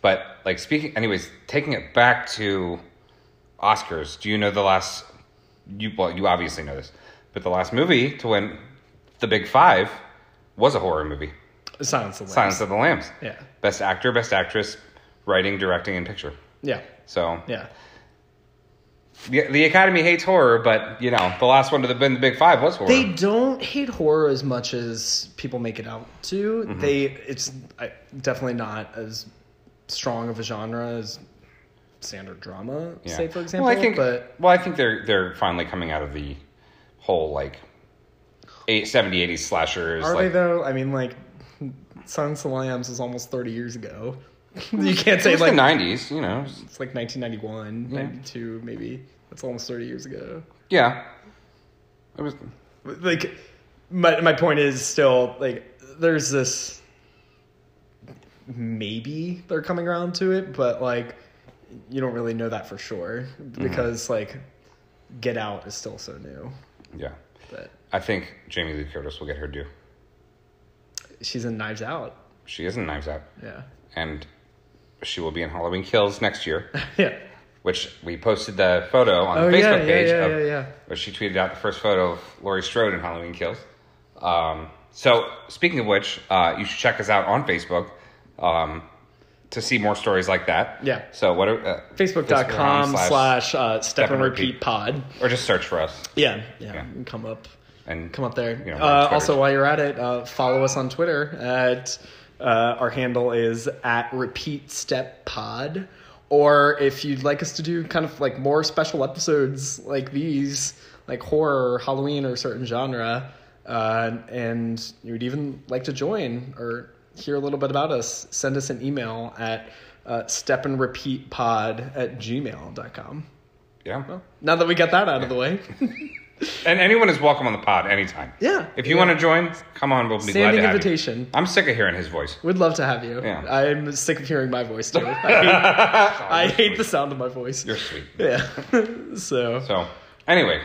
but like speaking, anyways, taking it back to Oscars. Do you know the last? You well, you obviously know this, but the last movie to win the Big Five was a horror movie. Silence of the Lambs. Silence of the Lambs. Yeah. Best actor, best actress, writing, directing, and picture. Yeah, So yeah. The, the Academy hates horror, but you know the last one to the, been the Big Five was horror. They don't hate horror as much as people make it out to. Mm-hmm. They it's definitely not as strong of a genre as standard drama, Yeah. say for example. Well, I think. but well, I think they're they're finally coming out of the whole like eight, 70, 80s slashers. are like, they though? I mean, like Silence of the Lambs is almost thirty years ago. [LAUGHS] you can't say like the nineties, you know. it's like 1991, 92, maybe. That's almost 30 years ago. Yeah. It was. like my my point is still like there's this maybe they're coming around to it but like you don't really know that for sure mm-hmm. because like get out is still so new Yeah. but I think Jamie Lee Curtis will get her due. she's in knives out She is in Knives Out, yeah and she will be in Halloween Kills next year. [LAUGHS] yeah which we posted the photo on Oh, the Facebook yeah, page yeah, of yeah, yeah. where she tweeted out the first photo of Laurie Strode in Halloween Kills. Um, so speaking of which, uh, you should check us out on Facebook um, to see more stories like that. Yeah. So what? Are, uh, facebook.com slash uh, step and and repeat repeat. pod or just search for us yeah yeah, Yeah. come up and come up there. You know, uh, also, while you're at it, uh, follow us on Twitter at uh, our handle is at Repeat Step Pod. Or if you'd like us to do kind of like more special episodes like these, like horror, or Halloween, or a certain genre, uh, and you'd even like to join or hear a little bit about us, send us an email at uh, stepandrepeatpod at gmail.com. Yeah. Now that we got that out of the way. [LAUGHS] And anyone is welcome on the pod anytime. Yeah. If you Yeah. want to join, come on. We'll be glad Standing to have invitation. You. I'm sick of hearing his voice. We'd love to have you. Yeah. I'm sick of hearing my voice too. [LAUGHS] I hate, I hate the sound of my voice. You're sweet. Yeah. [LAUGHS] so. So, anyway,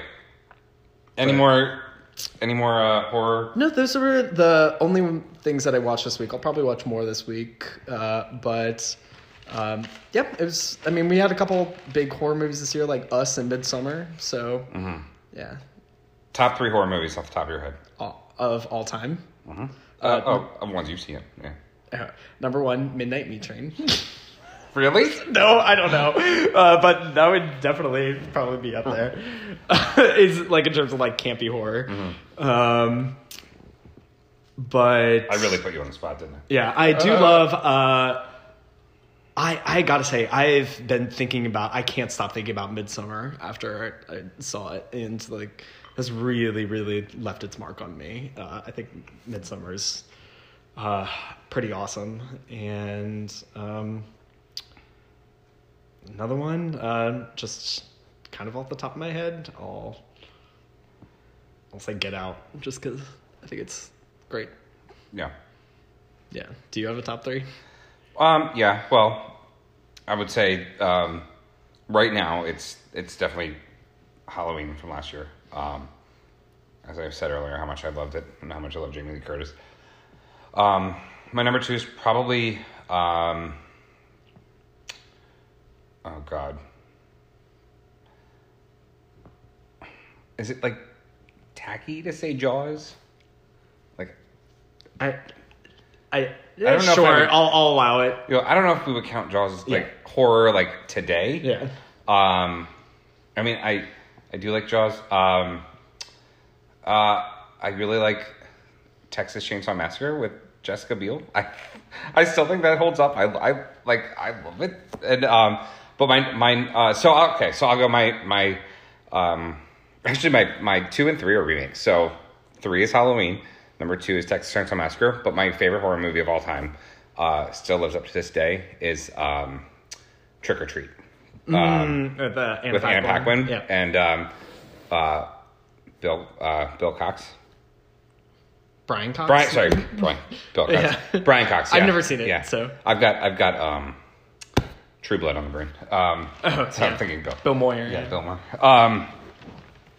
any more, any more uh, horror? No, those were the only things that I watched this week. I'll probably watch more this week. Uh, but um, yep, it was. I mean, we had a couple big horror movies this year, like Us and Midsommar. So Mm-hmm. yeah, Top three horror movies off the top of your head. all, of all time. Uh, oh, of ones you've seen. Yeah. Uh, number one, Midnight Meat Train. [LAUGHS] Really? no, I don't know, uh, but that would definitely probably be up there. [LAUGHS] is like in terms of like campy horror. Um, but I really put you on the spot, didn't I? Yeah, I do love. Uh, I I gotta say, I've been thinking about. I can't stop thinking about Midsommar after I, I saw it, and like has really really left its mark on me. Uh, I think Midsommar's uh, pretty awesome, and um, another one, uh, just kind of off the top of my head, I'll I'll say Get Out, just because I think it's great. Yeah. Yeah. Do you have a top three? Um. Yeah. Well, I would say um, right now it's it's definitely Halloween from last year. Um, as I said earlier, how much I loved it and how much I love Jamie Lee Curtis. Um, my number two is probably um, oh god, is it like tacky to say Jaws? Like I, I, I don't know if sure, would- I'll, I'll allow it. you know, I don't know if we would count Jaws as like Yeah. horror like today. Yeah. Um, I mean, I I do like Jaws. Um, uh, I really like Texas Chainsaw Massacre with Jessica Biel. I [LAUGHS] I still think that holds up. I I like I love it. And um, but my mine. Uh, so okay, so I'll go my my um. [LAUGHS] Actually, my my two and three are remakes. So three is Halloween. Number two is Texas Chainsaw Massacre. But my favorite horror movie of all time, uh, still lives up to this day, is um, Trick 'r Treat Mm, uh, the Anna with Anna Paquin Yeah. and um, uh, Bill uh, Bill Cox. Brian Cox. Brian, sorry, Brian, Bill Cox. Yeah. Brian Cox. [LAUGHS] I've never seen it, Yeah. so. I've got I've got um, True Blood on the brain. Um, Oh, so [LAUGHS] yeah. I'm thinking Bill. Bill Moyer. Yeah, Bill Moore. Um,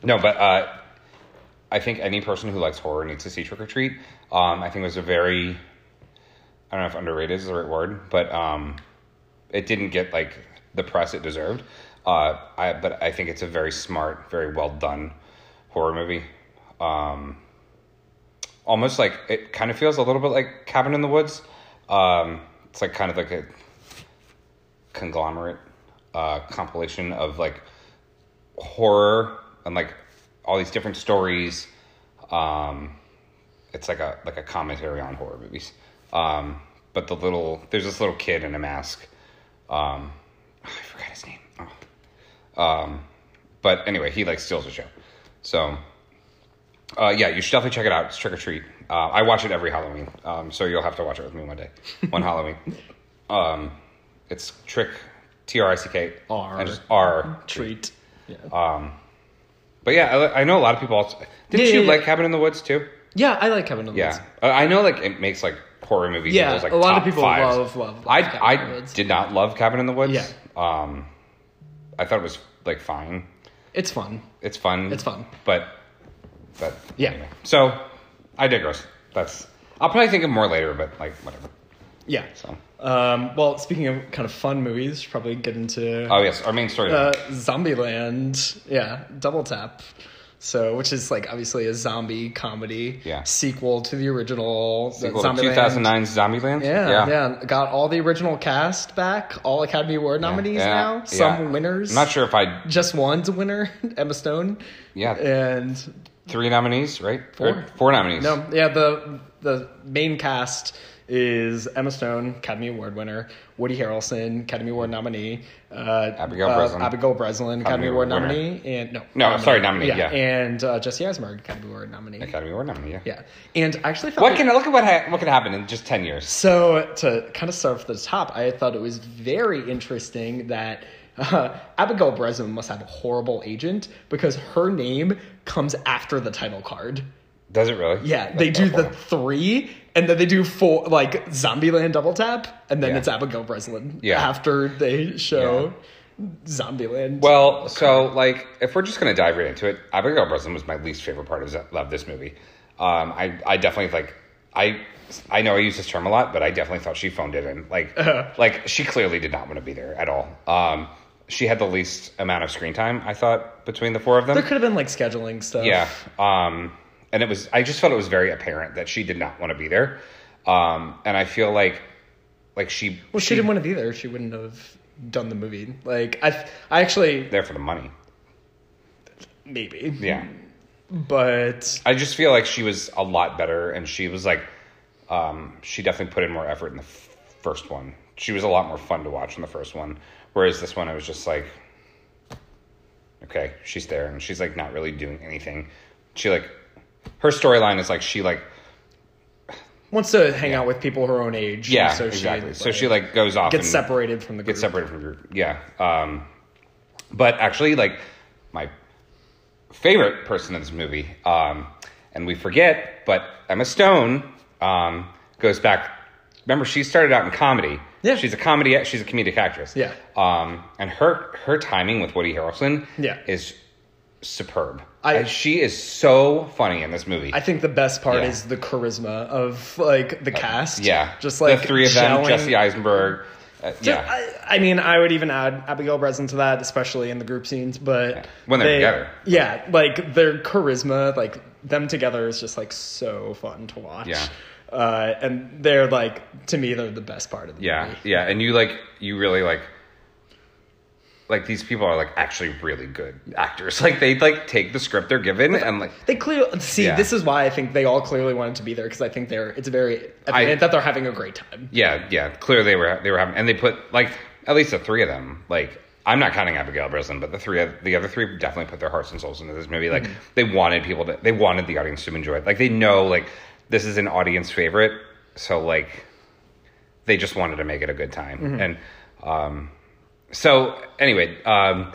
no, but uh, I think any person who likes horror needs to see Trick 'r Treat. Um, I think it was a very, I don't know if underrated is the right word, but um, it didn't get like the press it deserved. Uh, I, but I think it's a very smart, very well done horror movie. Um, almost like it kind of feels a little bit like Cabin in the Woods. Um, it's like kind of like a conglomerate uh, compilation of like horror and like all these different stories. Um, it's like a like a commentary on horror movies. Um, but the little there's this little kid in a mask. Um, I forgot his name. Oh. Um, but anyway, he like steals the show. So uh, yeah, you should definitely check it out. It's Trick 'r Treat. Uh, I watch it every Halloween, um, so you'll have to watch it with me one day, [LAUGHS] one Halloween. Um, it's Trick, T R I C K, R. and just R Treat. Yeah. Um, but yeah, I, I know a lot of people. Also, didn't Yeah, you yeah, like. Cabin in the Woods too? yeah, I like Cabin in Kevin. Yeah, Uh, I know. Like it makes like horror movies. Yeah, those, like, a lot of people fives. love- love- love I Cabin I the Woods. did not love Cabin in the Woods. Yeah. Um, I thought it was like fine. It's fun. It's fun. It's fun. But but Yeah. Anyway. So I digress. That's I'll probably think of more later, but like whatever. Yeah. So Um, well, speaking of kind of fun movies, probably get into oh yes, our main story. uh, Zombieland. Yeah, Double Tap. So, which is like obviously a zombie comedy Yeah. sequel to the original uh, Sequel to Zombieland. 2009's Zombieland. Yeah, yeah, Got all the original cast back, all Academy Award nominees Yeah, now, some yeah. winners. I'm not sure if I Just one's a winner, [LAUGHS] Emma Stone. Yeah. And three nominees, right? Four. Or four nominees. no, yeah, the the main cast is Emma Stone, Academy Award winner, Woody Harrelson, Academy Award nominee, uh, Abigail uh, Breslin. Abigail Breslin, Academy, Academy Award winner. nominee, and no, No, sorry, nominee, yeah. and uh, Jesse Eisenberg, Academy Award nominee. Academy Award nominee. Yeah. Yeah, and I actually What can look at what ha- what can happen in just ten years? So to kind of start from the top, I thought it was very interesting that uh, Abigail Breslin must have a horrible agent because her name comes after the title card. Does it really? Yeah, they do the three, and then they do four, like Zombieland double tap, and then Yeah. it's Abigail Breslin. Yeah. After they show Zombieland. Well, so like, if we're just gonna dive right into it, Abigail Breslin was my least favorite part of, of this movie. Um, I I definitely like I I know I use this term a lot, but I definitely thought she phoned it in. Like like she clearly did not want to be there at all. Um, she had the least amount of screen time I thought between the four of them. there could have been like scheduling stuff. Yeah. Um, and it was, I just felt it was very apparent that she did not want to be there. Um, and I feel like, like she, Well, she, didn't want to be there. She wouldn't have done the movie. Like I, I actually there for the money. maybe. Yeah. But I just feel like she was a lot better and she was like, um, she definitely put in more effort in the f- first one. She was a lot more fun to watch in the first one. Whereas this one, I was just like, okay, she's there and she's like not really doing anything. She like, her storyline is like, she like, wants to hang out with people her own age. yeah, so exactly. She, so she like goes off gets separated from the group. get separated from your yeah um but actually like my favorite person in this movie um and we forget but emma stone um goes back remember she started out in comedy Yeah. she's a comedy she's a comedic actress Yeah. um and her her timing with woody harrelson Yeah. is superb I- she is so funny in this movie I think the best part Yeah. is the charisma of like the cast. yeah just like the three of them jesse eisenberg uh, Ju- yeah I, I mean, I would even add Abigail Breslin to that, especially in the group scenes. But When they're they- together. yeah, like their charisma, like them together is just like so fun to watch. Yeah. uh, and they're like to me, they're the best part of the Yeah, movie. yeah, and you like you really like like these people are like actually really good actors. [LAUGHS] Like they like take the script they're given and like They clearly see. Yeah. This is why I think they all clearly wanted to be there because I think they're. It's very I- that they're having a great time. yeah, yeah, clearly they were they were having and they put like at least the three of them like I'm not counting Abigail Breslin, but the three of the other three definitely put their hearts and souls into this movie. Like they wanted people to they wanted the audience to enjoy it. Like they know like this is an audience favorite, so like they just wanted to make it a good time. And um so anyway, um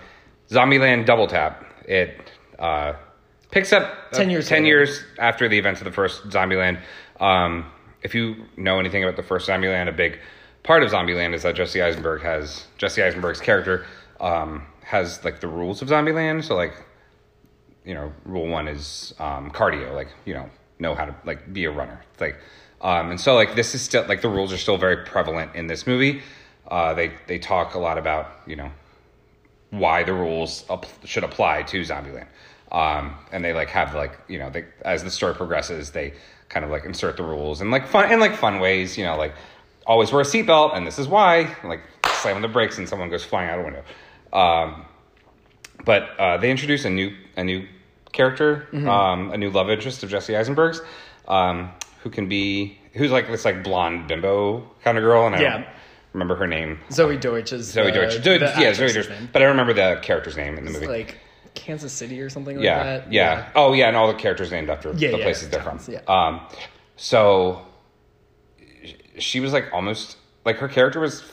Zombieland Double Tap, it uh picks up uh, 10 years 10 later. years after the events of the first Zombieland. Um if you know anything about the first Zombieland, a big part of Zombieland is that Jesse Eisenberg has Jesse Eisenberg's character um has like the rules of Zombieland, so like you know, rule one is um, cardio, like you know, know how to like be a runner. It's like, um, and so like this is still like the rules are still very prevalent in this movie. Uh, they they talk a lot about you know why the rules up, should apply to Zombieland, um, and they like have like you know they as the story progresses they kind of like insert the rules and like fun in like fun ways. You know, like always wear a seatbelt, and this is why. and, like slam on the brakes and someone goes flying out a window. Um, but uh, they introduce a new a new character, Mm-hmm. um, a new love interest of Jesse Eisenberg's, um, who can be who's like this like blonde bimbo kind of girl, and I Yeah. Remember her name. Zoey Deutch is Zoey the- Deutch, the yeah, Zoey Deutch, name. but I don't remember the character's name in the It's movie. like Kansas City or something like yeah, that. yeah, Oh, yeah, and all the characters named after Yeah, the yeah, places they're from. yeah. Um, so she was like almost like her character was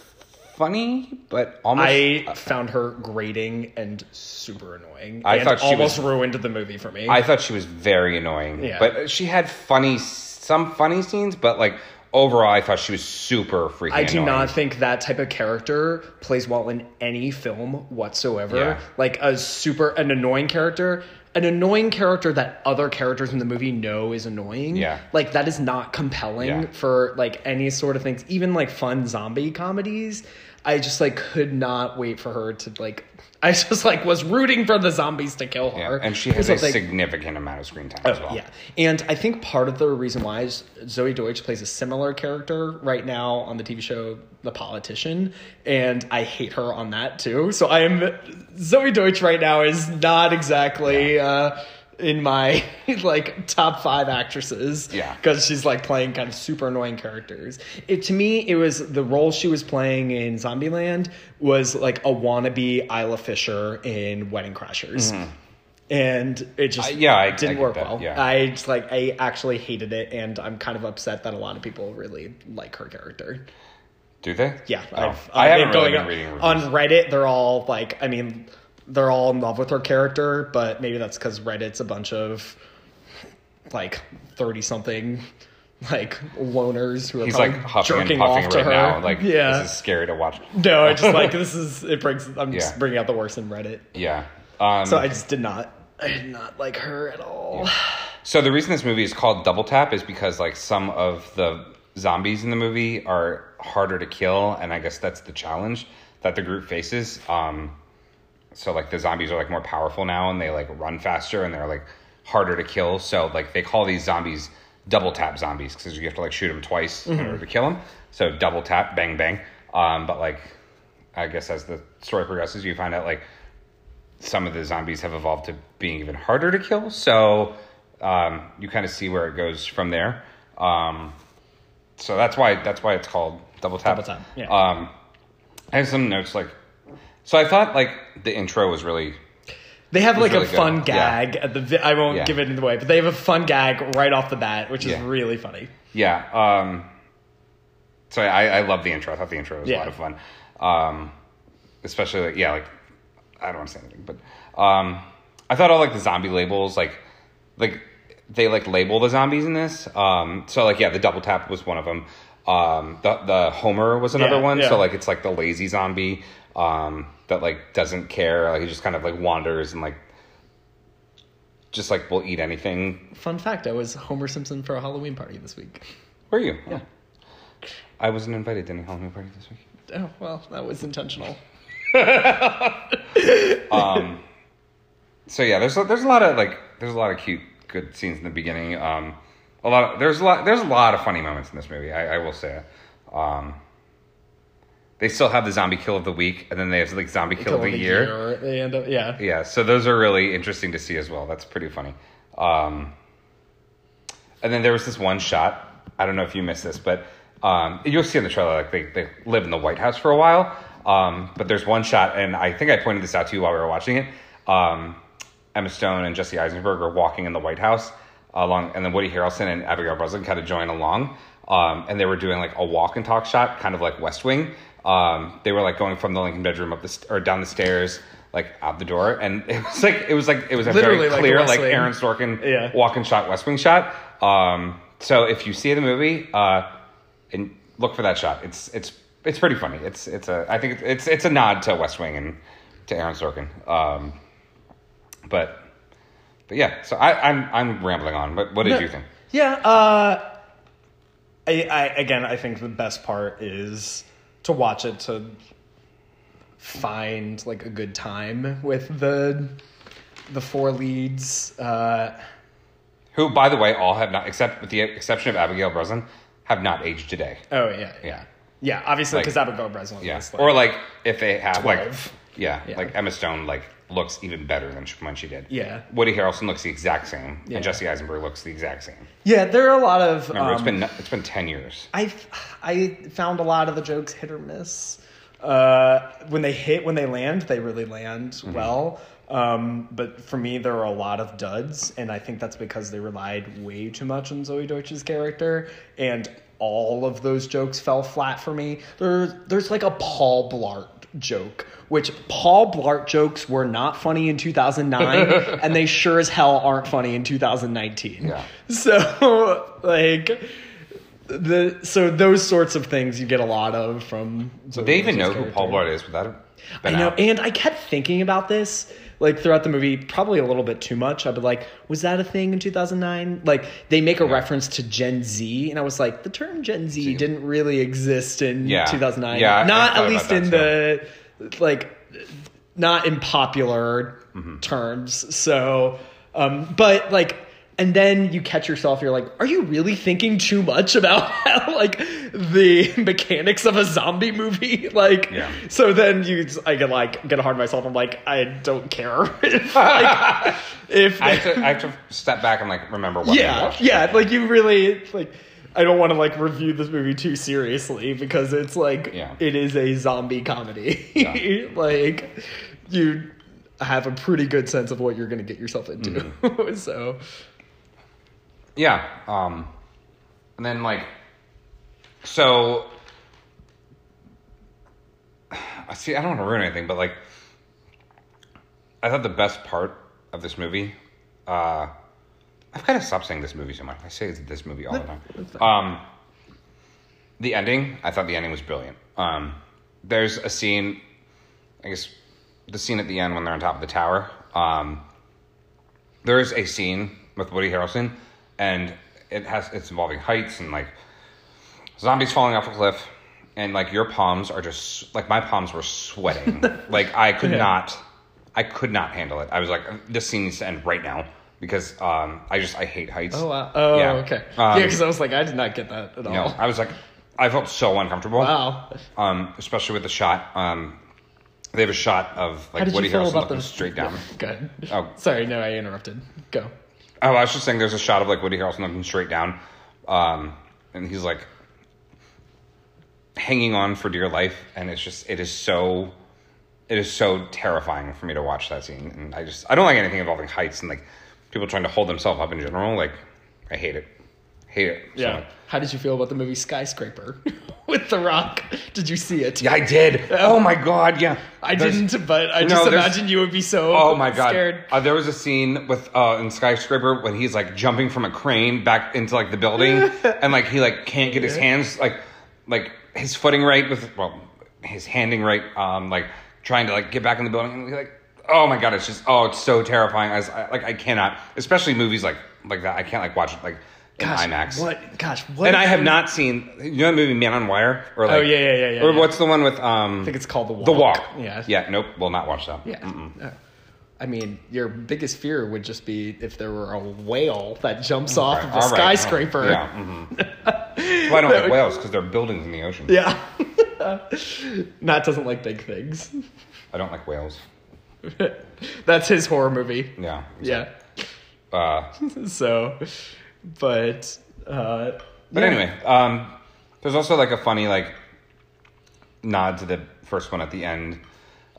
funny, but almost I found her grating and super annoying. I thought she almost was- ruined the movie for me. I thought she was very annoying. Yeah. But she had funny, some funny scenes, but like overall, I thought she was super freaking I do annoying. not think that type of character plays well in any film whatsoever. Yeah. Like a super an annoying character, an annoying character that other characters in the movie know is annoying. Yeah. Like that is not compelling Yeah. for like any sort of things, even like fun zombie comedies. I just like could not wait for her to like [LAUGHS] I just like was rooting for the zombies to kill Yeah, her. and she has a like, significant amount of screen time as well. yeah, and I think part of the reason why is Zoey Deutch plays a similar character right now on the TV show The Politician, and I hate her on that too. So I am Zoey Deutch right now is not exactly uh, in my [LAUGHS] like top five actresses. Yeah. because she's like playing kind of super annoying characters. It to me, it was the role she was playing in Zombieland was like a wannabe Isla Fisher in Wedding Crashers. And it just Uh, yeah, I- I didn't get work well. yeah. I just like I actually hated it, and I'm kind of upset that a lot of people really like her character. Do they? Yeah, Oh. I've, I I've haven't been really going been reading reviews. on Reddit. They're all like, I mean, they're all in love with her character, but maybe that's because Reddit's a bunch of like thirty something like loners who are He's like huffing and jerking puffing off to right her. now. Like yeah, this is scary to watch. no, I just [LAUGHS] like this is it brings. I'm Yeah. just bringing out the worst in Reddit. Yeah. Um, So I just did not. I did not like her at all. So the reason this movie is called Double Tap is because like some of the zombies in the movie are harder to kill, and I guess that's the challenge that the group faces. Um, so like the zombies are like more powerful now, and they like run faster, and they're like harder to kill. So like they call these zombies double tap zombies because you have to like shoot them twice in order to kill them. So double tap, bang bang. Um, but like I guess as the story progresses, you find out like some of the zombies have evolved to being even harder to kill. So um, you kind of see where it goes from there. Um, so that's why that's why it's called double tap. Double tap, yeah. Um, I have some notes like. So I thought like the intro was really They have like really a good. fun Yeah. gag at the. I won't Yeah. give it away, but they have a fun gag right off the bat, which is Yeah. really funny. yeah. Um, so I I love the intro. I thought the intro was a lot of fun. Um, especially like yeah like I don't want to say anything, but um, I thought all like the zombie labels like like they like label the zombies in this. Um, so like yeah, the double tap was one of them. Um, the the Homer was another Yeah, one. yeah. So like it's like the lazy zombie um, that like doesn't care. Like he just kind of like wanders and like just like will eat anything. Fun fact: I was Homer Simpson for a Halloween party this week. Where are you? Yeah. I wasn't invited to any Halloween party this week. Oh well, that was intentional. [LAUGHS] Um. So yeah, there's a, there's a lot of like there's a lot of cute good scenes in the beginning. Um, a lot of, there's a lot there's a lot of funny moments in this movie. I, I will say. Um, they still have the zombie kill of the week, and then they have like zombie kill, of the, year. They end up, yeah. Yeah, so those are really interesting to see as well. That's pretty funny. Um, and then there was this one shot. I don't know if you missed this, but um, you'll see in the trailer like they, they live in the White House for a while. Um, but there's one shot, and I think I pointed this out to you while we were watching it. Um, Emma Stone and Jesse Eisenberg are walking in the White House along, and then Woody Harrelson and Abigail Breslin kind of join along, um, and they were doing like a walk and talk shot, kind of like West Wing. Um, they were like going from the Lincoln bedroom up the st- or down the stairs, like out the door, and [LAUGHS] it was like it was like it was a Literally very clear West like Aaron Sorkin Yeah. walk and shot West Wing shot. Um, so if you see the movie, uh, and look for that shot. It's it's it's pretty funny. It's it's a I think it's it's a nod to West Wing and to Aaron Sorkin. Um, but but yeah, so I, I'm I'm rambling on. But what did you think? Yeah. Uh, I, I again, I think the best part is to watch it to find like a good time with the the four leads. Uh, Who, by the way, all have not, except with the exception of Abigail Breslin, have not aged today. oh yeah, yeah, yeah. Obviously, Like- because Abigail Breslin. Yeah, was, or like if they have 12. like yeah, Yeah. like Emma Stone like looks even better than when she did. Yeah. Woody Harrelson looks the exact same, Yeah. and Jesse Eisenberg looks the exact same. yeah, there are a lot of. Remember, it's um, been it's been ten years. I I found a lot of the jokes hit or miss. Uh, when they hit, when they land, they really land Mm-hmm. well. Um, but for me, there are a lot of duds, and I think that's because they relied way too much on Zoey Deutch's character, and all of those jokes fell flat for me. There's there's like a Paul Blart joke, which Paul Blart jokes were not funny in 2009, [LAUGHS] and they sure as hell aren't funny in 2019. Yeah. So like the so those sorts of things you get a lot of from. Do they even know who Paul Blart is without it? I know, and I kept thinking about this like throughout the movie, probably a little bit too much. I'd be like, was that a thing in 2009? Like they make a reference to Gen Z, and I was like, the term Gen Z didn't really exist in Yeah. 2009. Yeah, not at least in that the like not in popular Mm-hmm. terms. So, um, but like, and then you catch yourself. You're like, are you really thinking too much about [LAUGHS] how, like the mechanics of a zombie movie? [LAUGHS] Like, Yeah. so then you, I get like get hard myself. I'm like, I don't care if [LAUGHS] like if I have, to, I have to step back and like remember what. yeah watched. yeah like you really like. I don't want to like review this movie too seriously because it's like Yeah. it is a zombie comedy. Yeah. like you have a pretty good sense of what you're going to get yourself into. Mm-hmm. so Yeah. Um, and then like, so I [SIGHS] see. I don't want to ruin anything, but like, I thought the best part of this movie. Uh, I've kind of stopped saying this movie so much. I say it's this movie all the time. Um, the ending. I thought the ending was brilliant. Um, there's a scene. I guess the scene at the end when they're on top of the tower. Um, there is a scene with Woody Harrelson, and it has it's involving heights and like zombies falling off a cliff, and like your palms are just like my palms were sweating. [LAUGHS] like I could not, I could not handle it. I was like, this scene needs to end right now because um, I just I hate heights. Oh wow. Oh Yeah. okay. Um, yeah, because I was like, I did not get that at all. No, I was like, I felt so uncomfortable. Wow. Um, especially with the shot. Um, they have a shot of like Woody Harrelson looking the straight down. [LAUGHS] Good. Oh. sorry. No, I interrupted. Go. Oh, I was just saying, there's a shot of like Woody Harrelson looking straight down, um, and he's like hanging on for dear life, and it's just it is so it is so terrifying for me to watch that scene, and I just I don't like anything involving heights and like people trying to hold themselves up in general. Like I hate it, hate it. so Yeah. much. How did you feel about the movie Skyscraper [LAUGHS] with The Rock? Did you see it? Yeah, I did. Oh my god, yeah. I There's- didn't, but I No, just there's- imagine you would be so Oh my god! scared. Uh, there was a scene with uh, in Skyscraper when he's like jumping from a crane back into like the building, [LAUGHS] and like he like can't get his hands like like his footing right with well his handing right, um like trying to like get back in the building and he's like oh my god, it's just oh it's so terrifying. I, was, I like I cannot, especially movies like like that. I can't like watch it like Gosh, IMAX. What? Gosh, what? And I have not seen you know the movie Man on Wire or like Oh, yeah, yeah, yeah, yeah, or yeah. what's the one with um I think it's called The Walk. The Walk Yeah. yeah nope will not watch that Yeah. Uh, I mean, your biggest fear would just be if there were a whale that jumps off of a right. skyscraper. Yeah. mhm. well, I don't like whales because they're buildings in the ocean. Yeah. [LAUGHS] Matt doesn't like big things. I don't like whales. [LAUGHS] That's his horror movie. Yeah. Yeah. Uh, [LAUGHS] So, but uh, but yeah. anyway, um, there's also like a funny like nod to the first one at the end,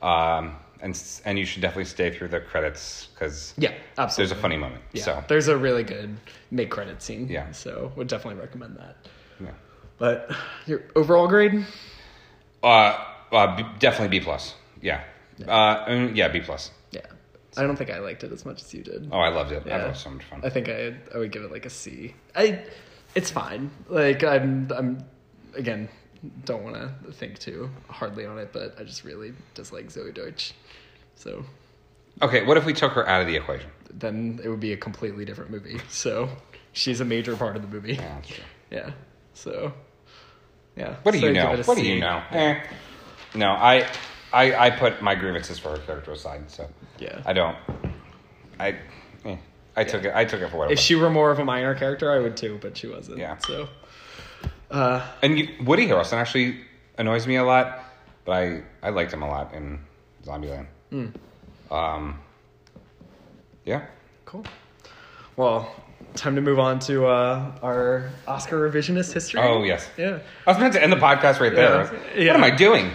um, and and you should definitely stay through the credits because yeah, absolutely. there's a funny moment. Yeah, So there's a really good mid credit scene. Yeah. so would definitely recommend that. yeah. But your overall grade? Uh, uh, B, definitely B plus. Yeah. Uh, mm, yeah, B plus. I don't think I liked it as much as you did. Oh, I loved it. I Yeah. thought it was so much fun. I think I I would give it like a C. I it's fine. Like I'm I'm again don't want to think too hardly on it, but I just really dislike Zoey Deutch. So Okay, what if we took her out of the equation? then it would be a completely different movie. So she's a major part of the movie. Yeah, that's true. Yeah. So yeah. What do So you know? What do you know? Eh. No, I, I, I put my grievances for her character aside. So Yeah. I don't. I, eh, I took it. I took it for what it If was. she were more of a minor character, I would too, but she wasn't. Yeah. So uh and you, Woody Harrelson actually annoys me a lot, but I, I liked him a lot in Zombieland. Hmm. Um. Yeah. cool. Well, time to move on to uh our Oscar revisionist history. Oh yes. Yeah. I was meant to end the podcast right there. Yeah. What am I doing?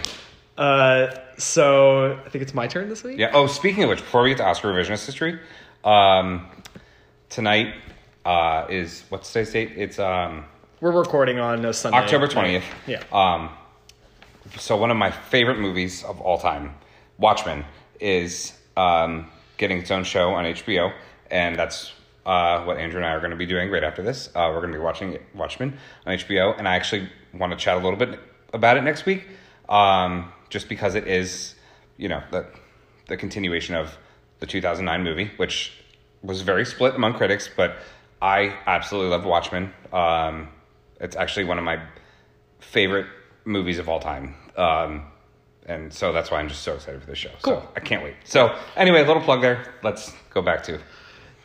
Uh, so I think it's my turn this week. Yeah. Oh, speaking of which, before we get to Oscar revisionist history, um, tonight uh, is what's today's date? It's um, We're recording on a Sunday. October twentieth. Yeah. Um, so one of my favorite movies of all time, Watchmen, is um, getting its own show on HBO, and that's uh, what Andrew and I are going to be doing right after this. Uh, we're going to be watching Watchmen on HBO, and I actually want to chat a little bit about it next week, um, just because it is, you know, the the continuation of the 2009 movie, which was very split among critics, but I absolutely loved Watchmen. Um, it's actually one of my favorite movies of all time. Um, and so that's why I'm just so excited for this show. Cool. So I can't wait. So anyway, a little plug there. Let's go back to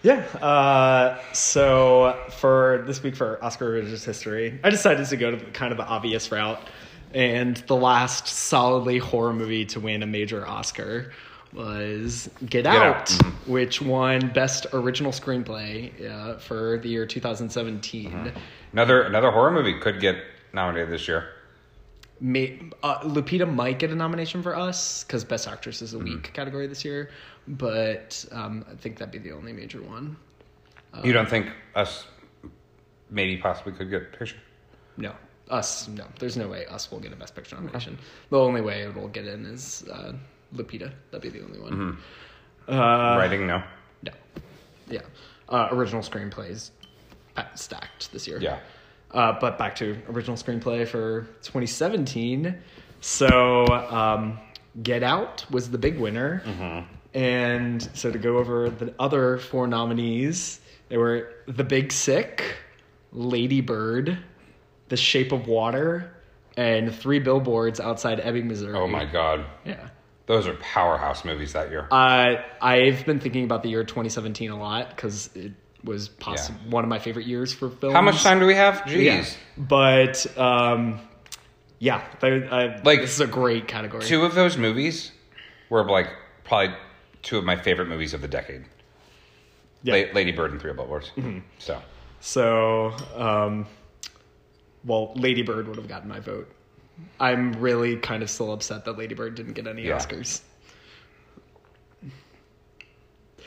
Yeah. Uh, so for this week for Oscar Revisionist History, I decided to go to kind of the obvious route, and the last solidly horror movie to win a major Oscar was Get, Out. Out, which won Best Original Screenplay uh, for the year 2017. another another horror movie could get nominated this year. May, uh, Lupita might get a nomination for us because Best Actress is a weak category this year, but um, I think that'd be the only major one. you don't think us maybe possibly could get a picture? No, Us, no. There's no way Us will get a Best Picture nomination. The only way it will get in is uh, Lupita. That'd be the only one. Uh, Writing, no. No. Yeah. Uh, original screenplays uh, stacked this year. Yeah. Uh, but back to original screenplay for 2017. So, um, Get Out was the big winner. And so to go over the other four nominees, they were The Big Sick, Lady Bird, The Shape of Water, and Three Billboards Outside Ebbing, Missouri. Oh my god. Yeah. Those are powerhouse movies that year. Uh, I've been thinking about the year 2017 a lot because it was possibly Yeah. one of my favorite years for films. How much time do we have? Jeez. Yeah. But um, yeah, they- I, Like, this is a great category. Two of those movies were like probably two of my favorite movies of the decade. Yeah. Mm-hmm. La- Lady Bird and Three Billboards. So So, um, well, Lady Bird would have gotten my vote. I'm really kind of still upset that Lady Bird didn't get any Yeah. Oscars.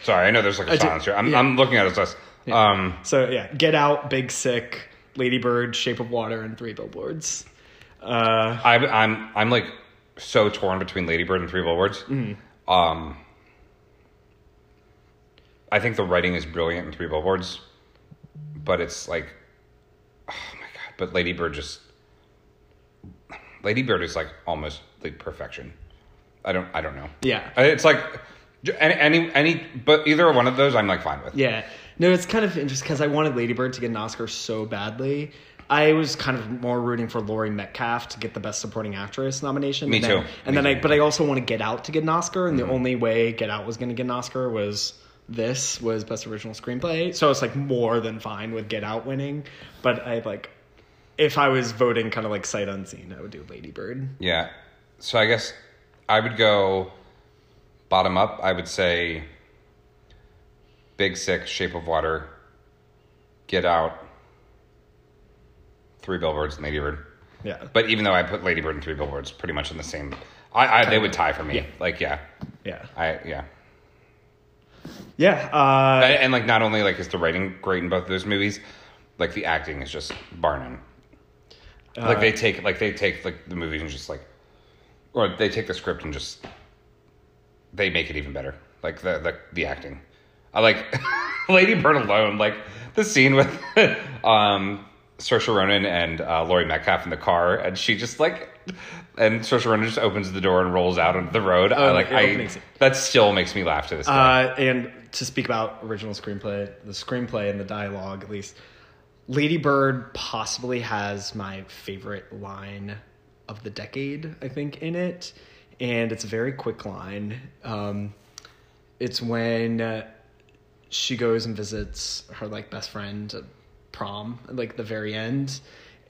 sorry, I know there's like a I silence here. I'm, yeah. I'm looking at his list. Um, So yeah, Get Out, Big Sick, Lady Bird, Shape of Water, and Three Billboards. Uh, I, I'm I'm like so torn between Lady Bird and Three Billboards. Mm-hmm. Um, I think the writing is brilliant in Three Billboards, but it's like! But Lady Bird just, Lady Bird is like almost like perfection. I don't I don't know. Yeah. It's like any any any but either one of those I'm like fine with. Yeah. No, it's kind of interesting because I wanted Lady Bird to get an Oscar so badly. I was kind of more rooting for Laurie Metcalf to get the Best Supporting Actress nomination. Me and then, too. And Me then I, but I also want to Get Out to get an Oscar, and Mm-hmm. the only way Get Out was going to get an Oscar was this was Best Original Screenplay. So it's like more than fine with Get Out winning. But I like, if I was voting kind of like sight unseen, I would do Lady Bird. Yeah. So I guess I would go bottom up. I would say Big Sick, Shape of Water, Get Out, Three Billboards, and Lady Bird. Yeah. But even though I put Lady Bird and Three Billboards pretty much in the same, I, I they would tie for me. Yeah. Like yeah, yeah. I yeah. Yeah. Uh, And, and, like not only like is the writing great in both of those movies, like the acting is just bar none. Like they take like they take like the movies and just like, or they take the script and just they make it even better. Like the the, the acting, I like [LAUGHS] Lady Bird alone. Like the scene with [LAUGHS] um Saoirse Ronan and uh, Laurie Metcalf in the car, and she just like. And Saoirse Ronan just opens the door and rolls out onto the road. I Oh, like the I that still makes me laugh to this day. Uh, and to speak about original screenplay, the screenplay and the dialogue, at least, Lady Bird possibly has my favorite line of the decade, I think, in it. And it's a very quick line. Um, it's when uh, she goes and visits her like best friend at prom, like the very end,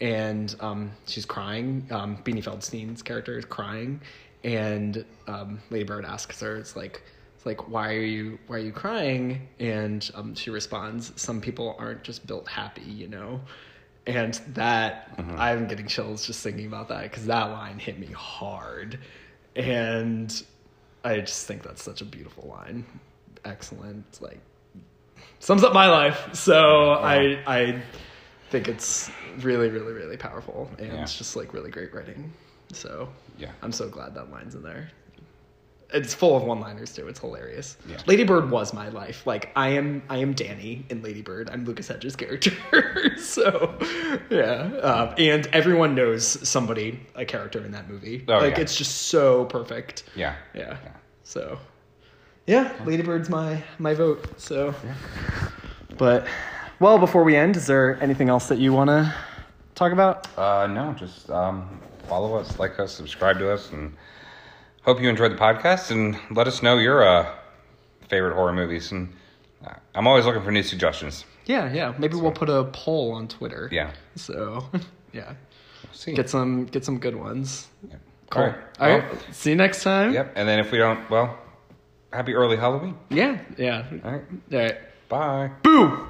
and um, she's crying. Um, Beanie Feldstein's character is crying, and um, Lady Bird asks her, "It's like, like, why are you, why are you crying?" And um, she responds, "Some people aren't just built happy, you know." And that I'm getting chills just thinking about that because that line hit me hard, and I just think that's such a beautiful line. Excellent, like sums up my life. So I I think it's really really really powerful and Yeah. it's just like really great writing. So Yeah. I'm so glad that line's in there. It's full of one-liners too. It's hilarious. Yeah. Lady Bird was my life. Like I am, I am Danny in Lady Bird. I'm Lucas Hedges' character. [LAUGHS] so, yeah. Um, and everyone knows somebody, a character in that movie. Oh, like yeah. it's just so perfect. yeah. Yeah. yeah. So, yeah, Lady Bird's my my vote. So, but well, before we end, is there anything else that you want to talk about? Uh, no, just um, follow us, like us, subscribe to us, and hope you enjoyed the podcast. And let us know your uh, favorite horror movies. And uh, I'm always looking for new suggestions. Yeah, yeah. Maybe we'll put a poll on Twitter. Yeah. So, [LAUGHS] yeah, See. get some get some good ones. Yep. Cool. All right. All right. Well, See you next time. Yep. And then if we don't, well, happy early Halloween. Yeah. Yeah. All right. All right. Bye. Boo.